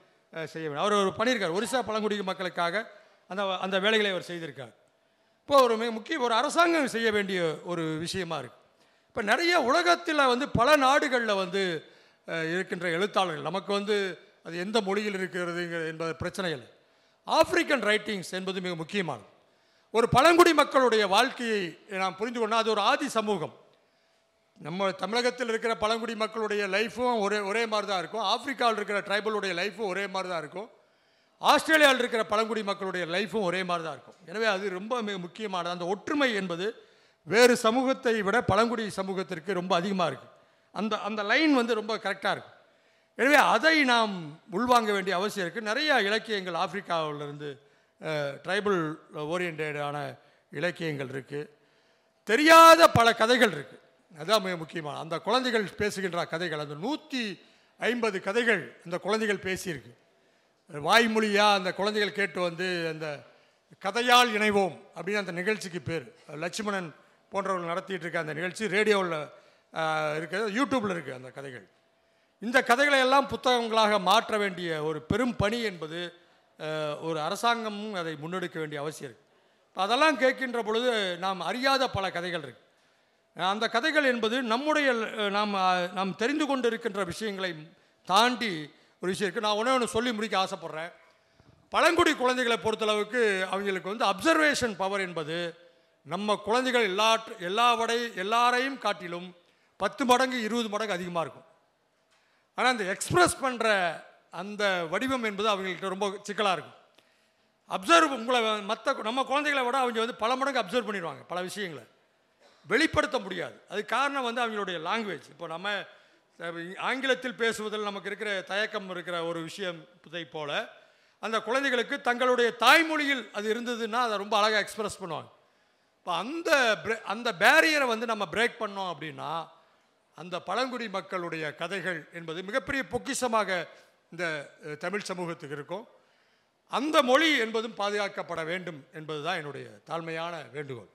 செய்ய வேண்டும். அவர் ஒரு பண்ணியிருக்கார். ஒரிசா பழங்குடி மக்களுக்காக அந்த அந்த வேலைகளை அவர் செய்திருக்கார். இப்போ ஒரு மிக முக்கிய ஒரு அரசாங்கம் செய்ய வேண்டிய ஒரு விஷயமா இருக்கு. இப்போ நிறைய உலகத்தில் வந்து பல நாடுகளில் வந்து இருக்கின்ற எழுத்தாளர்கள் நமக்கு வந்து அது எந்த மொழியில் இருக்கிறது என்பது பிரச்சனை இல்லை. ஆப்பிரிக்கன் ரைட்டிங்ஸ் என்பது மிக முக்கியமானது. ஒரு பழங்குடி மக்களுடைய வாழ்க்கையை நாம் புரிந்து கொண்டால் அது ஒரு ஆதி சமூகம். நம்ம தமிழகத்தில் இருக்கிற பழங்குடி மக்களுடைய லைஃப்பும் ஒரே ஒரே மாதிரி தான் இருக்கும். ஆப்பிரிக்காவில் இருக்கிற ட்ரைபலுடைய லைஃப்பும் ஒரே மாதிரி தான் இருக்கும். ஆஸ்திரேலியாவில் இருக்கிற பழங்குடி மக்களுடைய லைஃப்பும் ஒரே மாதிரி தான் இருக்கும். எனவே அது ரொம்ப மிக முக்கியமானது. அந்த ஒற்றுமை என்பது வேறு சமூகத்தை விட பழங்குடி சமூகத்திற்கு ரொம்ப அதிகமாக இருக்குது அந்த அந்த லைன் வந்து ரொம்ப கரெக்டாக இருக்கும் எனவே அதை நாம் உள்வாங்க வேண்டிய அவசியம் இருக்குது நிறைய இலக்கியங்கள் ஆப்பிரிக்காவிலிருந்து ட்ரைபல் ஓரியன்டான இலக்கியங்கள் இருக்குது தெரியாத பல கதைகள் இருக்குது அதுதான் மிக முக்கியமான. அந்த குழந்தைகள் பேசுகின்ற கதைகள் அந்த நூற்றி ஐம்பது கதைகள் அந்த குழந்தைகள் பேசியிருக்கு. வாய்மொழியாக அந்த குழந்தைகள் கேட்டு வந்து அந்த கதையால் இணைவோம் அப்படின்னு அந்த நிகழ்ச்சிக்கு பேர். லட்சுமணன் போன்றவர்கள் நடத்திட்டு இருக்க அந்த நிகழ்ச்சி ரேடியோவில் இருக்கிறது யூடியூப்பில் இருக்குது அந்த கதைகள். இந்த கதைகளை எல்லாம் புத்தகங்களாக மாற்ற வேண்டிய ஒரு பெரும் பணி என்பது ஒரு அரசாங்கமும் அதை முன்னெடுக்க வேண்டிய அவசியம் இருக்குது இப்போ அதெல்லாம் கேட்கின்ற பொழுது நாம் அறியாத பல கதைகள் இருக்கு. அந்த கதைகள் என்பது நம்முடைய நாம் நாம் தெரிந்து கொண்டு இருக்கின்ற விஷயங்களை தாண்டி ஒரு விஷயம் இருக்குது நான் ஒன்றே ஒன்று சொல்லி முடிக்க ஆசைப்பட்றேன். பழங்குடி குழந்தைகளை பொறுத்தளவுக்கு அவங்களுக்கு வந்து அப்சர்வேஷன் பவர் என்பது நம்ம குழந்தைகள் எல்லா வடை எல்லாரையும் காட்டிலும் பத்து மடங்கு இருபது மடங்கு அதிகமாக இருக்கும். ஆனால் அந்த எக்ஸ்பிரஸ் பண்ணுற அந்த வடிவம் என்பது அவங்கள்ட்ட ரொம்ப சிக்கலாக இருக்கும். அப்சர்வ் உங்களை மற்ற நம்ம குழந்தைகளை விட அவங்க வந்து பல மடங்கு அப்சர்வ் பண்ணிடுவாங்க பல விஷயங்களை. வெளிப்படுத்த முடியாது. அது காரணம் வந்து அவங்களுடைய லாங்குவேஜ் இப்போ நம்ம ஆங்கிலத்தில் பேசுவதில் நமக்கு இருக்கிற தயக்கம் இருக்கிற ஒரு விஷயம் இதை போல் அந்த குழந்தைகளுக்கு தங்களுடைய தாய்மொழியில் அது இருந்ததுன்னா அதை ரொம்ப அழகாக எக்ஸ்பிரஸ் பண்ணுவாங்க. இப்போ அந்த அந்த பேரியரை வந்து நம்ம பிரேக் பண்ணோம் அப்படின்னா அந்த பழங்குடி மக்களுடைய கதைகள் என்பது மிகப்பெரிய பொக்கிஷமாக இந்த தமிழ் சமூகத்துக்கு இருக்கும். அந்த மொழி என்பதும் பாதுகாக்கப்பட வேண்டும் என்பதுதான் என்னுடைய தாழ்மையான வேண்டுகோள்.